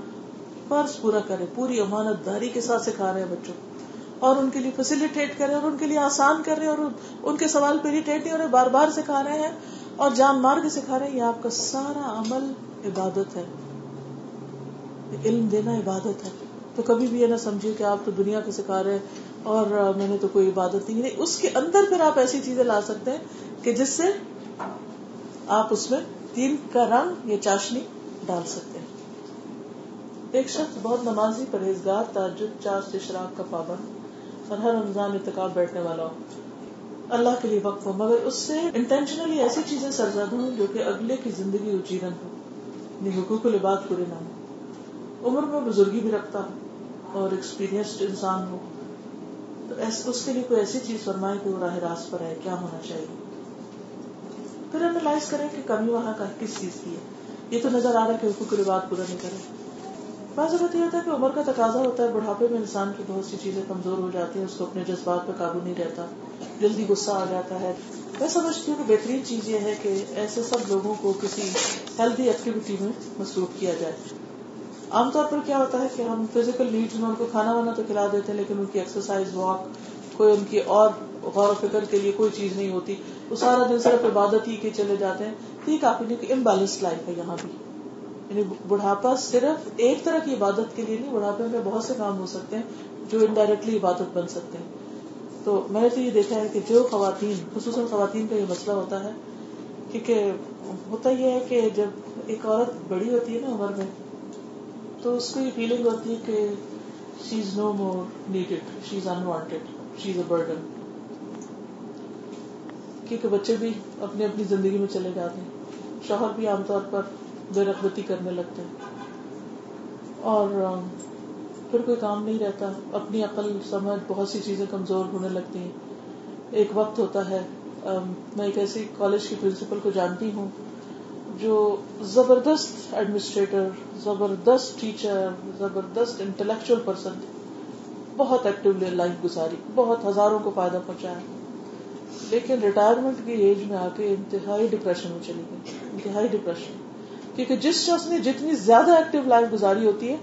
فرض پورا کریں پوری امانت داری کے ساتھ سکھا رہے ہیں بچوں کو اور ان کے لیے فیسلٹیٹ کریں اور ان کے لیے آسان ہیں اور ان کے سوال ہو اور بار بار سکھا رہے ہیں اور جان مار کے سکھا رہے یہ آپ کا سارا عمل عبادت ہے علم دینا عبادت ہے تو کبھی بھی یہ نہ کہ آپ تو دنیا کو سکھا رہے ہیں اور میں نے تو کوئی عبادت نہیں اس کے اندر پھر آپ ایسی چیزیں لا سکتے ہیں کہ جس سے آپ اس میں تین کا رنگ یا چاشنی ڈال سکتے ہیں ایک شخص بہت نمازی پرہیزگار تاجب چار سے شراب کا پابند اور ہر رمضان اتقاب بیٹھنے والا ہو اللہ کے لیے وقف ہو مگر اس سے انٹینشنلی ایسی چیزیں ہوں جو کہ اگلے کی زندگی ہو یعنی حقوق و پورے نہ ہو عمر میں بزرگی بھی رکھتا ہو اور ایکسپیرئنسڈ انسان ہو تو اس کے لیے کوئی ایسی چیز فرمائے کہ وہ راہ راست پر ہے کیا ہونا چاہیے پھر انالائز کریں کہ کمی وہاں کا کس چیز کی ہے یہ تو نظر آ رہا ہے کہ حقوق و پورا نہیں کرے بعض اوقات یہ ہوتا ہے کہ عمر کا تقاضا ہوتا ہے بڑھاپے میں انسان کی بہت سی چیزیں کمزور ہو جاتی ہیں اس کو اپنے جذبات پہ قابو نہیں رہتا جلدی غصہ آ جاتا ہے میں سمجھتی ہوں کہ بہترین چیز یہ ہے کہ ایسے سب لوگوں کو کسی ہیلدی ایکٹیویٹی میں مصروف کیا جائے عام طور پر کیا ہوتا ہے کہ ہم فزیکل نیڈز میں ان کو کھانا وانا تو کھلا دیتے ہیں لیکن ان کی ایکسرسائز واک کوئی ان کی اور غور و فکر کے لیے کوئی چیز نہیں ہوتی وہ سارا دن صرف عبادت ہی کے چلے جاتے ہیں تو یہ کافی کہ امبیلنس لائف ہے یہاں بھی یعنی بڑھاپا صرف ایک طرح کی عبادت کے لیے نہیں بڑھاپے میں بہت سے کام ہو سکتے ہیں جو انڈائریکٹلی عبادت بن سکتے ہیں تو میں نے تو یہ دیکھا ہے کہ جو خواتین خصوصاً خواتین کا یہ مسئلہ ہوتا ہے کیونکہ ہوتا یہ ہے کہ جب ایک عورت بڑی ہوتی ہے نا عمر میں تو اس کو یہ فیلنگ ہوتی ہے کہ she is no more needed she is unwanted she is a burden کیونکہ بچے بھی اپنی اپنی زندگی میں چلے جاتے ہیں شوہر بھی عام طور پر بے رغبتی کرنے لگتے ہیں اور پھر کوئی کام نہیں رہتا اپنی عقل سمجھ بہت سی چیزیں کمزور ہونے لگتی ہیں ایک وقت ہوتا ہے میں ایک ایسی کالج کی پرنسپل کو جانتی ہوں جو زبردست ایڈمنسٹریٹر زبردست ٹیچر زبردست انٹلیکچل پرسن بہت ایکٹیولی لائف گزاری بہت ہزاروں کو فائدہ پہنچایا لیکن ریٹائرمنٹ کی ایج میں آ کے انتہائی ڈپریشن میں چلی گئی انتہائی ڈپریشن کیونکہ جس شخص نے جتنی زیادہ ایکٹیو لائف گزاری ہوتی ہے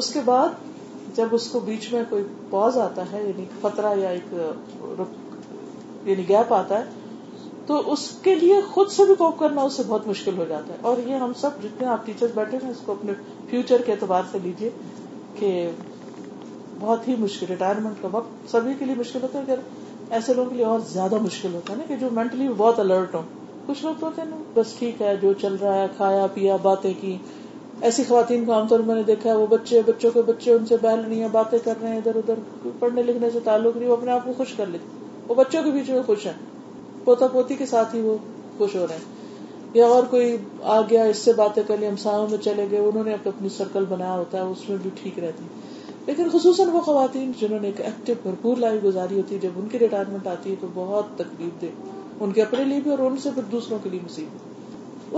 اس کے بعد جب اس کو بیچ میں کوئی پوز آتا ہے یعنی خطرہ یا ایک رک یعنی گیپ آتا ہے تو اس کے لیے خود سے بھی کوپ کرنا اس سے بہت مشکل ہو جاتا ہے اور یہ ہم سب جتنے آپ ٹیچر بیٹھے ہیں اس کو اپنے فیوچر کے اعتبار سے لیجیے کہ بہت ہی مشکل ریٹائرمنٹ کا وقت سبھی کے لیے مشکل ہوتا ہے اگر ایسے لوگوں کے لیے اور زیادہ مشکل ہوتا ہے نا کہ جو مینٹلی بہت الرٹ ہوں خوش ہو تو بس ٹھیک ہے جو چل رہا ہے کھایا پیا باتیں کی ایسی خواتین کو عام طور میں نے دیکھا وہ بچے بچوں کے بچے ان سے بہل نہیں ہے باتیں کر رہے ہیں ادھر ادھر پڑھنے لکھنے سے تعلق نہیں وہ اپنے آپ کو خوش کر لیتے وہ بچوں کے بیچ میں خوش ہیں پوتا پوتی کے ساتھ ہی وہ خوش ہو رہے ہیں یا اور کوئی آ گیا اس سے باتیں کر لی ہم ساؤں میں چلے گئے انہوں نے اپنی سرکل بنایا ہوتا ہے اس میں بھی ٹھیک رہتی لیکن خصوصاً وہ خواتین جنہوں نے ایک ایکٹیو بھرپور لائف گزاری ہوتی ہے جب ان کی ریٹائرمنٹ آتی ہے تو بہت تکلیف دے ان کے اپنے لیے بھی اور ان سے پھر دوسروں کے لیے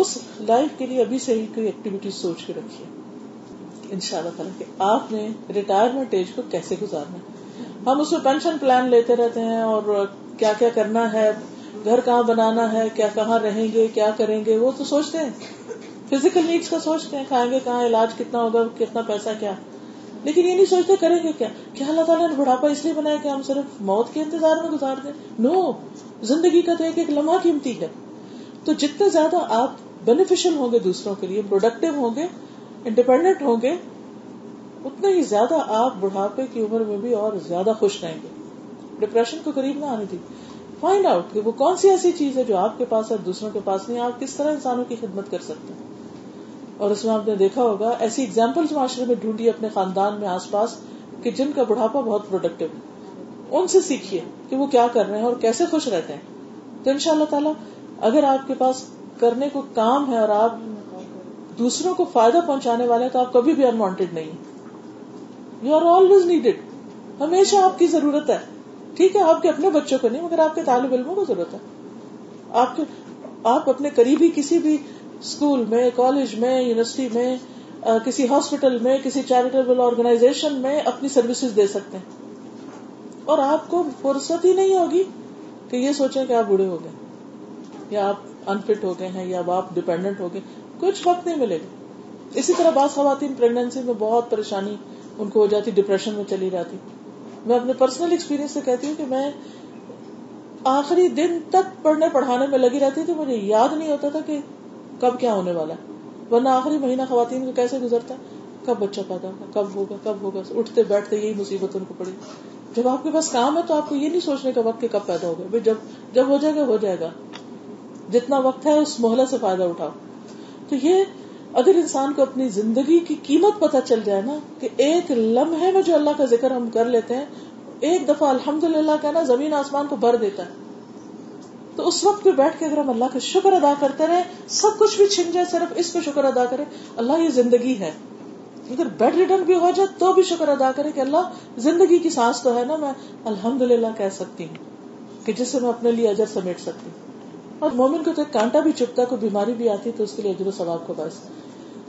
اس لائف کے لیے ابھی سے ہی کوئی ایکٹیویٹی سوچ کے رکھیے ان شاء اللہ تعالیٰ کہ آپ نے ریٹائرمنٹ ایج کو کیسے گزارنا ہم اس میں پینشن پلان لیتے رہتے ہیں اور کیا کیا کرنا ہے گھر کہاں بنانا ہے کیا کہاں رہیں گے کیا کریں گے وہ تو سوچتے ہیں فزیکل نیڈس کا سوچتے ہیں کھائیں گے کہاں علاج کتنا ہوگا کتنا پیسہ کیا لیکن یہ نہیں سوچتے کریں گے کیا کیا اللہ تعالیٰ نے بڑھاپا اس لیے بنایا کہ ہم صرف موت کے انتظار میں گزار دیں نو زندگی کا تو ایک ایک لمحہ قیمتی ہے تو جتنے زیادہ آپ بینیفیشل ہوں گے دوسروں کے لیے پروڈکٹیو ہوں گے انڈیپینڈنٹ ہوں گے اتنے ہی زیادہ آپ بڑھاپے کی عمر میں بھی اور زیادہ خوش رہیں گے ڈپریشن کو قریب نہ آنے دی فائنڈ آؤٹ کہ وہ کون سی ایسی چیز ہے جو آپ کے پاس ہے دوسروں کے پاس نہیں آپ کس طرح انسانوں کی خدمت کر سکتے ہیں اور اس میں آپ نے دیکھا ہوگا ایسی ایگزامپل معاشرے میں ڈھونڈیے اپنے خاندان میں آس پاس کہ جن کا بڑھاپا بہت پروڈکٹیو ان سے سیکھیے کہ وہ کیا کر رہے ہیں اور کیسے خوش رہتے ہیں تو ان شاء اللہ تعالی اگر آپ کے پاس کرنے کو کام ہے اور آپ دوسروں کو فائدہ پہنچانے والے تو آپ کبھی بھی انوانٹیڈ نہیں یو آر آلویز نیڈیڈ ہمیشہ آپ کی ضرورت ہے ٹھیک ہے آپ کے اپنے بچوں کو نہیں مگر آپ کے طالب علموں کو ضرورت ہے آپ کے آپ اپنے قریبی کسی بھی اسکول میں کالج میں یونیورسٹی میں کسی ہاسپٹل میں کسی چیریٹیبل آرگنائزیشن میں اپنی سروسز دے سکتے ہیں اور آپ کو فرصت ہی نہیں ہوگی کہ یہ سوچیں کہ آپ بڑھے ہو گئے یا آپ انفٹ ہو گئے ہیں یا آپ ڈپینڈنٹ ہو گئے کچھ وقت نہیں ملے گا اسی طرح بعض خواتین پریگنینسی میں بہت پریشانی ان کو ہو جاتی ڈپریشن میں چلی جاتی میں اپنے پرسنل ایکسپیرینس سے کہتی ہوں کہ میں آخری دن تک پڑھنے پڑھانے میں لگی رہتی تھی مجھے یاد نہیں ہوتا تھا کہ کب کیا ہونے والا ہے ورنہ آخری مہینہ خواتین کو کیسے گزرتا ہے کب بچہ پیدا ہوگا کب ہوگا کب ہوگا اٹھتے بیٹھتے یہی مصیبت ان کو پڑی جب آپ کے پاس کام ہے تو آپ کو یہ نہیں سوچنے کا وقت کہ کب پیدا ہوگا جب جب ہو جائے گا ہو جائے گا جتنا وقت ہے اس محلہ سے فائدہ اٹھاؤ تو یہ اگر انسان کو اپنی زندگی کی قیمت پتہ چل جائے نا کہ ایک لمحے میں جو اللہ کا ذکر ہم کر لیتے ہیں ایک دفعہ الحمد للہ کہنا زمین آسمان کو بھر دیتا ہے تو اس وقت پہ بیٹھ کے اگر ہم اللہ کا شکر ادا کرتے رہے سب کچھ بھی چھن جائے صرف اس پہ شکر ادا کرے اللہ یہ زندگی ہے اگر بیڈ ریٹرن بھی ہو جائے تو بھی شکر ادا کرے کہ اللہ زندگی کی سانس تو ہے نا میں الحمد للہ کہہ سکتی ہوں کہ جس سے میں اپنے لیے اجر سمیٹ سکتی ہوں اور مومن کو تو ایک کانٹا بھی چپتا ہے کوئی بیماری بھی آتی تو اس کے لیے اجر و ثواب کو بس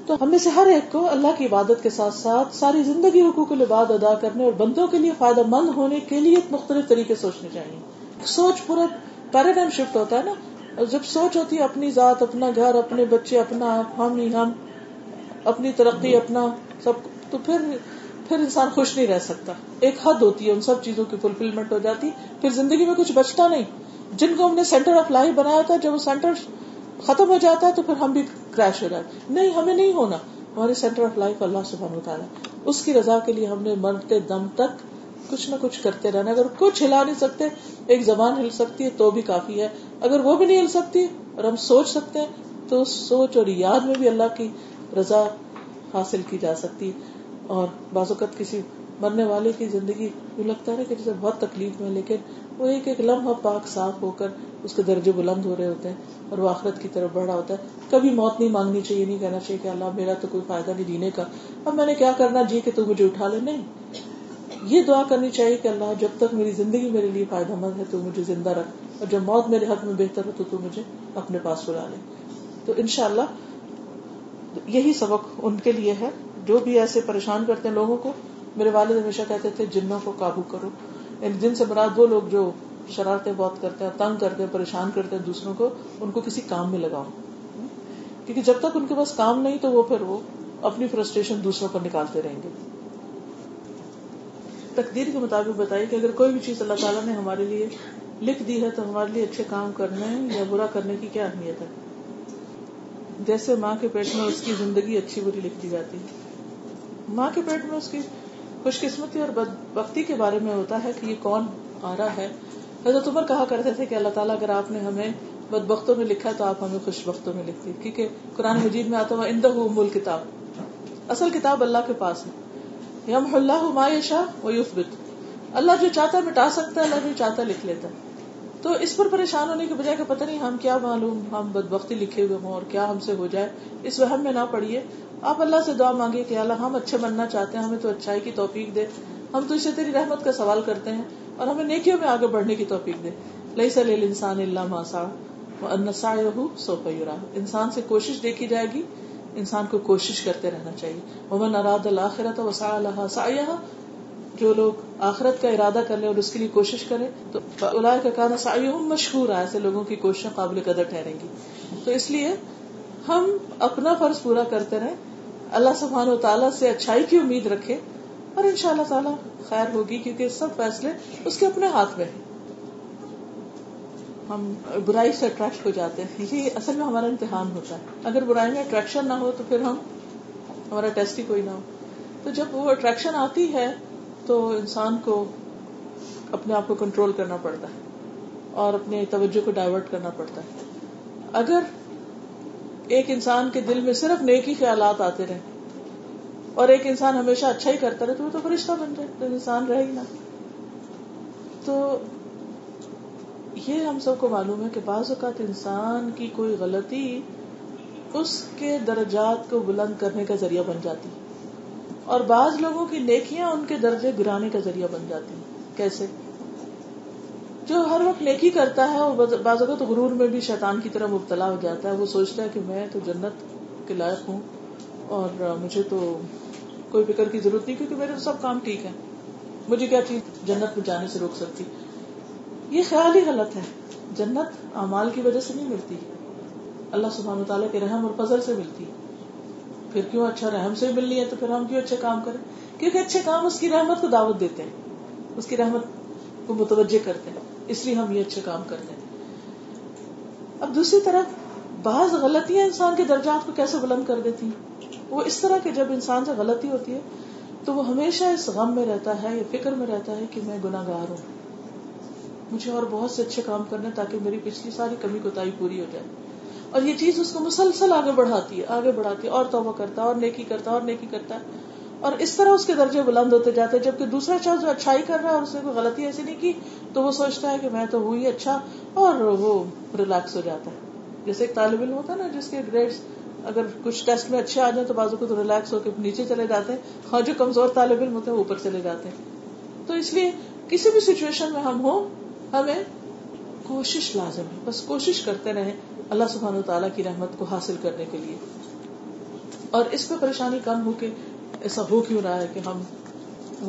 تو ہم میں سے ہر ایک کو اللہ کی عبادت کے ساتھ ساتھ ساری زندگی حقوق و لباد ادا کرنے اور بندوں کے لیے فائدہ مند ہونے کے لیے مختلف طریقے سوچنے چاہیے سوچ پورا پیرا ٹائم شفٹ ہوتا ہے نا جب سوچ ہوتی ہے اپنی ذات اپنا گھر اپنے بچے اپنا ہم ہم ہی اپنی ترقی اپنا سب تو پھر پھر انسان خوش نہیں رہ سکتا ایک حد ہوتی ہے ان سب چیزوں کی فلفلمنٹ ہو جاتی پھر زندگی میں کچھ بچتا نہیں جن کو ہم نے سینٹر آف لائف بنایا تھا جب وہ سینٹر ختم ہو جاتا ہے تو پھر ہم بھی کریش ہو جاتے نہیں ہمیں نہیں ہونا ہمارے سینٹر آف لائف اللہ سبحانہ نے اتارا اس کی رضا کے لیے ہم نے مرتے دم تک کچھ نہ کچھ کرتے رہنا اگر کچھ ہلا نہیں سکتے ایک زبان ہل سکتی ہے تو بھی کافی ہے اگر وہ بھی نہیں ہل سکتی اور ہم سوچ سکتے ہیں تو سوچ اور یاد میں بھی اللہ کی رضا حاصل کی جا سکتی اور بعض اوقات کسی مرنے والے کی زندگی لگتا ہے کہ جسے بہت تکلیف میں لیکن وہ ایک ایک لمحہ پاک صاف ہو کر اس کے درجے بلند ہو رہے ہوتے ہیں اور وہ آخرت کی طرف بڑھا ہوتا ہے کبھی موت نہیں مانگنی چاہیے نہیں کہنا چاہیے کہ اللہ میرا تو کوئی فائدہ نہیں جینے کا اب میں نے کیا کرنا جی کہ مجھے اٹھا لے نہیں یہ دعا کرنی چاہیے کہ اللہ جب تک میری زندگی میرے لیے فائدہ مند ہے تو مجھے زندہ رکھ اور جب موت میرے حق میں بہتر ہو تو تو مجھے اپنے پاس بلا لے تو ان شاء اللہ یہی سبق ان کے لیے ہے جو بھی ایسے پریشان کرتے ہیں لوگوں کو میرے والد ہمیشہ کہتے تھے جنوں کو قابو کرو یعنی جن سے براد وہ لوگ جو شرارتیں بہت کرتے ہیں تنگ کرتے، ہیں پریشان کرتے ہیں دوسروں کو ان کو کسی کام میں لگاؤ کیونکہ جب تک ان کے پاس کام نہیں تو وہ پھر وہ اپنی فرسٹریشن دوسروں پر نکالتے رہیں گے تقدیر کے مطابق بتائی کہ اگر کوئی بھی چیز اللہ تعالیٰ نے ہمارے لیے لکھ دی ہے تو ہمارے لیے اچھے کام کرنے یا برا کرنے کی کیا اہمیت ہے جیسے ماں کے پیٹ میں اس کی زندگی اچھی بری لکھ دی جاتی ہے ماں کے پیٹ میں اس کی خوش قسمتی اور بد بختی کے بارے میں ہوتا ہے کہ یہ کون آ رہا ہے حضرت عمر کہا کرتے تھے کہ اللہ تعالیٰ اگر آپ نے ہمیں بد بختوں میں لکھا ہے تو آپ ہمیں خوش بختوں میں لکھتی کیونکہ قرآن مجید میں آتا ہوا کتاب اصل کتاب اللہ کے پاس ہے یم اللہ و شاہ اللہ جو چاہتا مٹا سکتا ہے اللہ جو چاہتا لکھ لیتا تو اس پر پریشان ہونے کے بجائے پتہ نہیں ہم کیا معلوم ہم بد بختی لکھے ہوئے ہوں اور کیا ہم سے ہو جائے اس وہم میں نہ پڑھیے آپ اللہ سے دعا مانگے کہ اللہ ہم اچھے بننا چاہتے ہیں ہمیں تو اچھائی کی توفیق دے ہم تو اسے تیری رحمت کا سوال کرتے ہیں اور ہمیں نیکیوں میں آگے بڑھنے کی توفیق دے لئی سل انسان اللہ ماسا انسا سو پیورا انسان سے کوشش دیکھی جائے گی انسان کو کوشش کرتے رہنا چاہیے اراد الآخرت وسا اللہ سایہ جو لوگ آخرت کا ارادہ کر لیں اور اس کے لیے کوشش کریں تو اللہ کا کہنا مشہور ہے ایسے لوگوں کی کوششیں قابل قدر ٹھہریں گی تو اس لیے ہم اپنا فرض پورا کرتے رہیں اللہ سبحان و تعالیٰ سے اچھائی کی امید رکھے اور ان شاء اللہ تعالیٰ خیر ہوگی کیونکہ سب فیصلے اس کے اپنے ہاتھ میں ہیں ہم برائی سے اٹریکٹ ہو جاتے ہیں یہ اصل میں ہمارا امتحان ہوتا ہے اگر برائی میں اٹریکشن نہ ہو تو پھر ہم ہمارا ٹیسٹ ہی کوئی نہ ہو تو جب وہ اٹریکشن آتی ہے تو انسان کو اپنے آپ کو کنٹرول کرنا پڑتا ہے اور اپنے توجہ کو ڈائیورٹ کرنا پڑتا ہے اگر ایک انسان کے دل میں صرف نیک ہی خیالات آتے رہے اور ایک انسان ہمیشہ اچھا ہی کرتا رہے تو وہ تو فرشتہ بن جائے تو انسان رہے ہی نہ تو یہ ہم سب کو معلوم ہے کہ بعض اوقات انسان کی کوئی غلطی اس کے درجات کو بلند کرنے کا ذریعہ بن جاتی اور بعض لوگوں کی نیکیاں ان کے درجے گرانے کا ذریعہ بن جاتی کیسے جو ہر وقت نیکی کرتا ہے وہ بعض اوقات غرور میں بھی شیطان کی طرح مبتلا ہو جاتا ہے وہ سوچتا ہے کہ میں تو جنت کے لائق ہوں اور مجھے تو کوئی فکر کی ضرورت نہیں کیونکہ میرے تو سب کام ٹھیک ہے مجھے کیا چیز جنت میں جانے سے روک سکتی یہ خیال ہی غلط ہے جنت اعمال کی وجہ سے نہیں ملتی اللہ و تعالیٰ کے رحم اور فضل سے ملتی پھر کیوں اچھا رحم سے ملنی ہے تو پھر ہم کیوں اچھے کام کریں کیونکہ اچھے کام اس کی رحمت کو دعوت دیتے ہیں اس کی رحمت کو متوجہ کرتے ہیں اس لیے ہم یہ اچھے کام کرتے ہیں اب دوسری طرف بعض غلطیاں انسان کے درجات کو کیسے بلند کر دیتی ہیں وہ اس طرح کے جب انسان سے غلطی ہوتی ہے تو وہ ہمیشہ اس غم میں رہتا ہے یا فکر میں رہتا ہے کہ میں گناہ گار ہوں مجھے اور بہت سے اچھے کام کرنے تاکہ میری پچھلی ساری کمی پوری ہو جائے اور یہ چیز اس کو مسلسل اور توبہ کرتا ہے اور نیکی کرتا کرتا اور نیکی کرتا ہے اور اس طرح اس کے درجے بلند ہوتے جاتے ہیں جبکہ دوسرا جو اچھائی کر رہا ہے اور اس نے کوئی غلطی ایسی نہیں کی تو وہ سوچتا ہے کہ میں تو ہوں ہی اچھا اور وہ ریلیکس ہو جاتا ہے جیسے ایک طالب علم ہوتا ہے نا جس کے گریڈ اگر کچھ ٹیسٹ میں اچھے آ جائیں تو بازو کو تو ریلیکس ہو کے نیچے چلے جاتے ہیں اور ہاں، جو کمزور طالب علم ہوتے ہیں وہ اوپر چلے جاتے ہیں تو اس لیے کسی بھی سچویشن میں ہم ہوں ہمیں کوشش لازم ہے بس کوشش کرتے رہے اللہ سبحان تعالیٰ کی رحمت کو حاصل کرنے کے لیے اور اس پہ پریشانی کم ہو کے ایسا ہو کیوں رہا ہے کہ ہم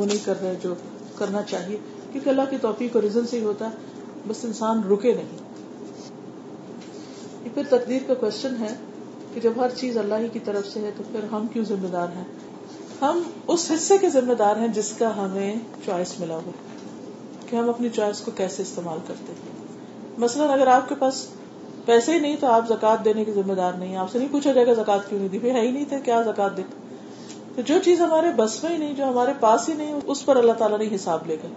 وہ نہیں کر رہے جو کرنا چاہیے کیونکہ اللہ کی توفیق کو ریزن ہی ہوتا ہے بس انسان رکے نہیں پھر تقدیر کا کوشچن ہے کہ جب ہر چیز اللہ ہی کی طرف سے ہے تو پھر ہم کیوں ذمہ دار ہیں ہم اس حصے کے ذمہ دار ہیں جس کا ہمیں چوائس ملا ہو کہ ہم اپنی چوائس کو کیسے استعمال کرتے ہیں مثلاً اگر آپ کے پاس پیسے ہی نہیں تو آپ زکات دینے کی ذمہ دار نہیں آپ سے نہیں پوچھا جائے گا زکات کیوں نہیں دی ہے ہی نہیں تھے کیا زکات تو جو چیز ہمارے بس میں ہی نہیں جو ہمارے پاس ہی نہیں اس پر اللہ تعالیٰ نے حساب لے گا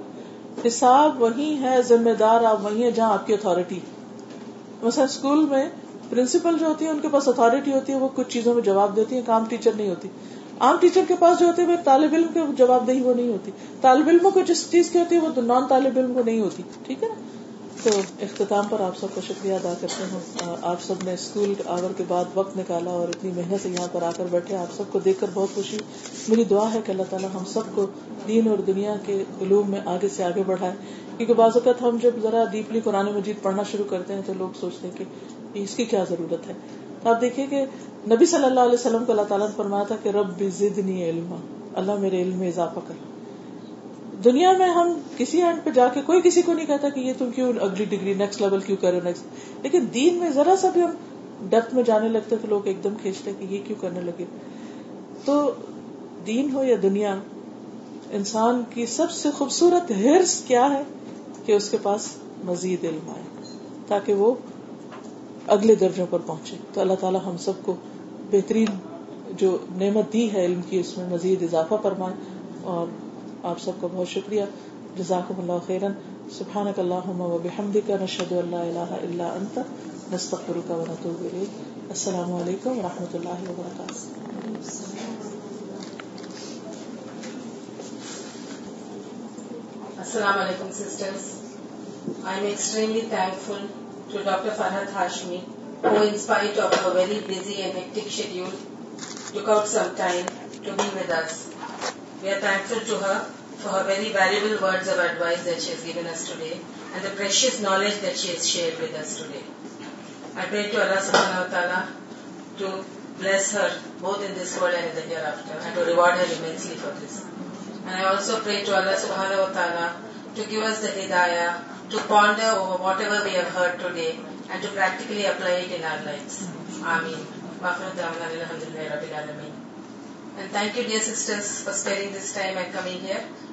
حساب وہی ہے ذمہ دار آپ وہی ہیں جہاں آپ کی اتارٹی مثلاً اسکول میں پرنسپل جو ہوتی ہے ان کے پاس اتارٹی ہوتی ہے وہ کچھ چیزوں میں جواب دیتی ہے کام ٹیچر نہیں ہوتی عام ٹیچر کے پاس جو ہوتے ہیں طالب علم کے جواب دہی وہ نہیں ہوتی طالب علموں کو جس چیز کی ہوتی ہے وہ تو نان طالب علم کو نہیں ہوتی ٹھیک ہے نا تو اختتام پر آپ سب کا شکریہ ادا کرتے ہیں آپ سب نے اسکول آور کے بعد وقت نکالا اور اتنی محنت سے یہاں پر آ کر بیٹھے آپ سب کو دیکھ کر بہت خوشی میری دعا ہے کہ اللہ تعالیٰ ہم سب کو دین اور دنیا کے علوم میں آگے سے آگے بڑھائے کیونکہ بعض اوقات ہم جب ذرا ڈیپلی قرآن مجید پڑھنا شروع کرتے ہیں تو لوگ سوچتے ہیں کہ اس کی کیا ضرورت ہے آپ دیکھیے کہ نبی صلی اللہ علیہ وسلم کو اللہ تعالیٰ نے فرمایا تھا کہ رب زدنی علما علم اللہ میرے علم میں اضافہ کر دنیا میں ہم کسی اینڈ پہ جا کے کوئی کسی کو نہیں کہتا کہ یہ تم کیوں اگلی ڈگری نیکسٹ لیول کیوں نیکسٹ لیکن دین میں ذرا سا بھی ہم ڈیپتھ میں جانے لگتے تو لوگ ایک دم کھینچتے کہ یہ کیوں کرنے لگے تو دین ہو یا دنیا انسان کی سب سے خوبصورت ہرس کیا ہے کہ اس کے پاس مزید علم آئے تاکہ وہ اگلے درجوں پر پہنچے تو اللہ تعالیٰ ہم سب کو بہترین جو نعمت دی ہے علم کی اس میں مزید اضافہ فرمائے اور آپ سب کا بہت شکریہ جزاکم اللہ خیرن سبحانک اللہم و بحمدک نشہد اللہ الہ الا انت نستغفرک و نتوب الیک السلام علیکم و رحمت اللہ وبرکاتہ السلام علیکم sisters I am extremely thankful to doctor Farhat Hashmi who, in spite of a very busy and hectic schedule, took out some time to be with us. We are thankful to her for her very valuable words of advice that she has given us today and the precious knowledge that she has shared with us today. I pray to Allah subhanahu wa ta'ala to bless her both in this world and in the hereafter and to reward her immensely for this. And I also pray to Allah subhanahu wa ta'ala اللہ فارس ٹائم کمنگس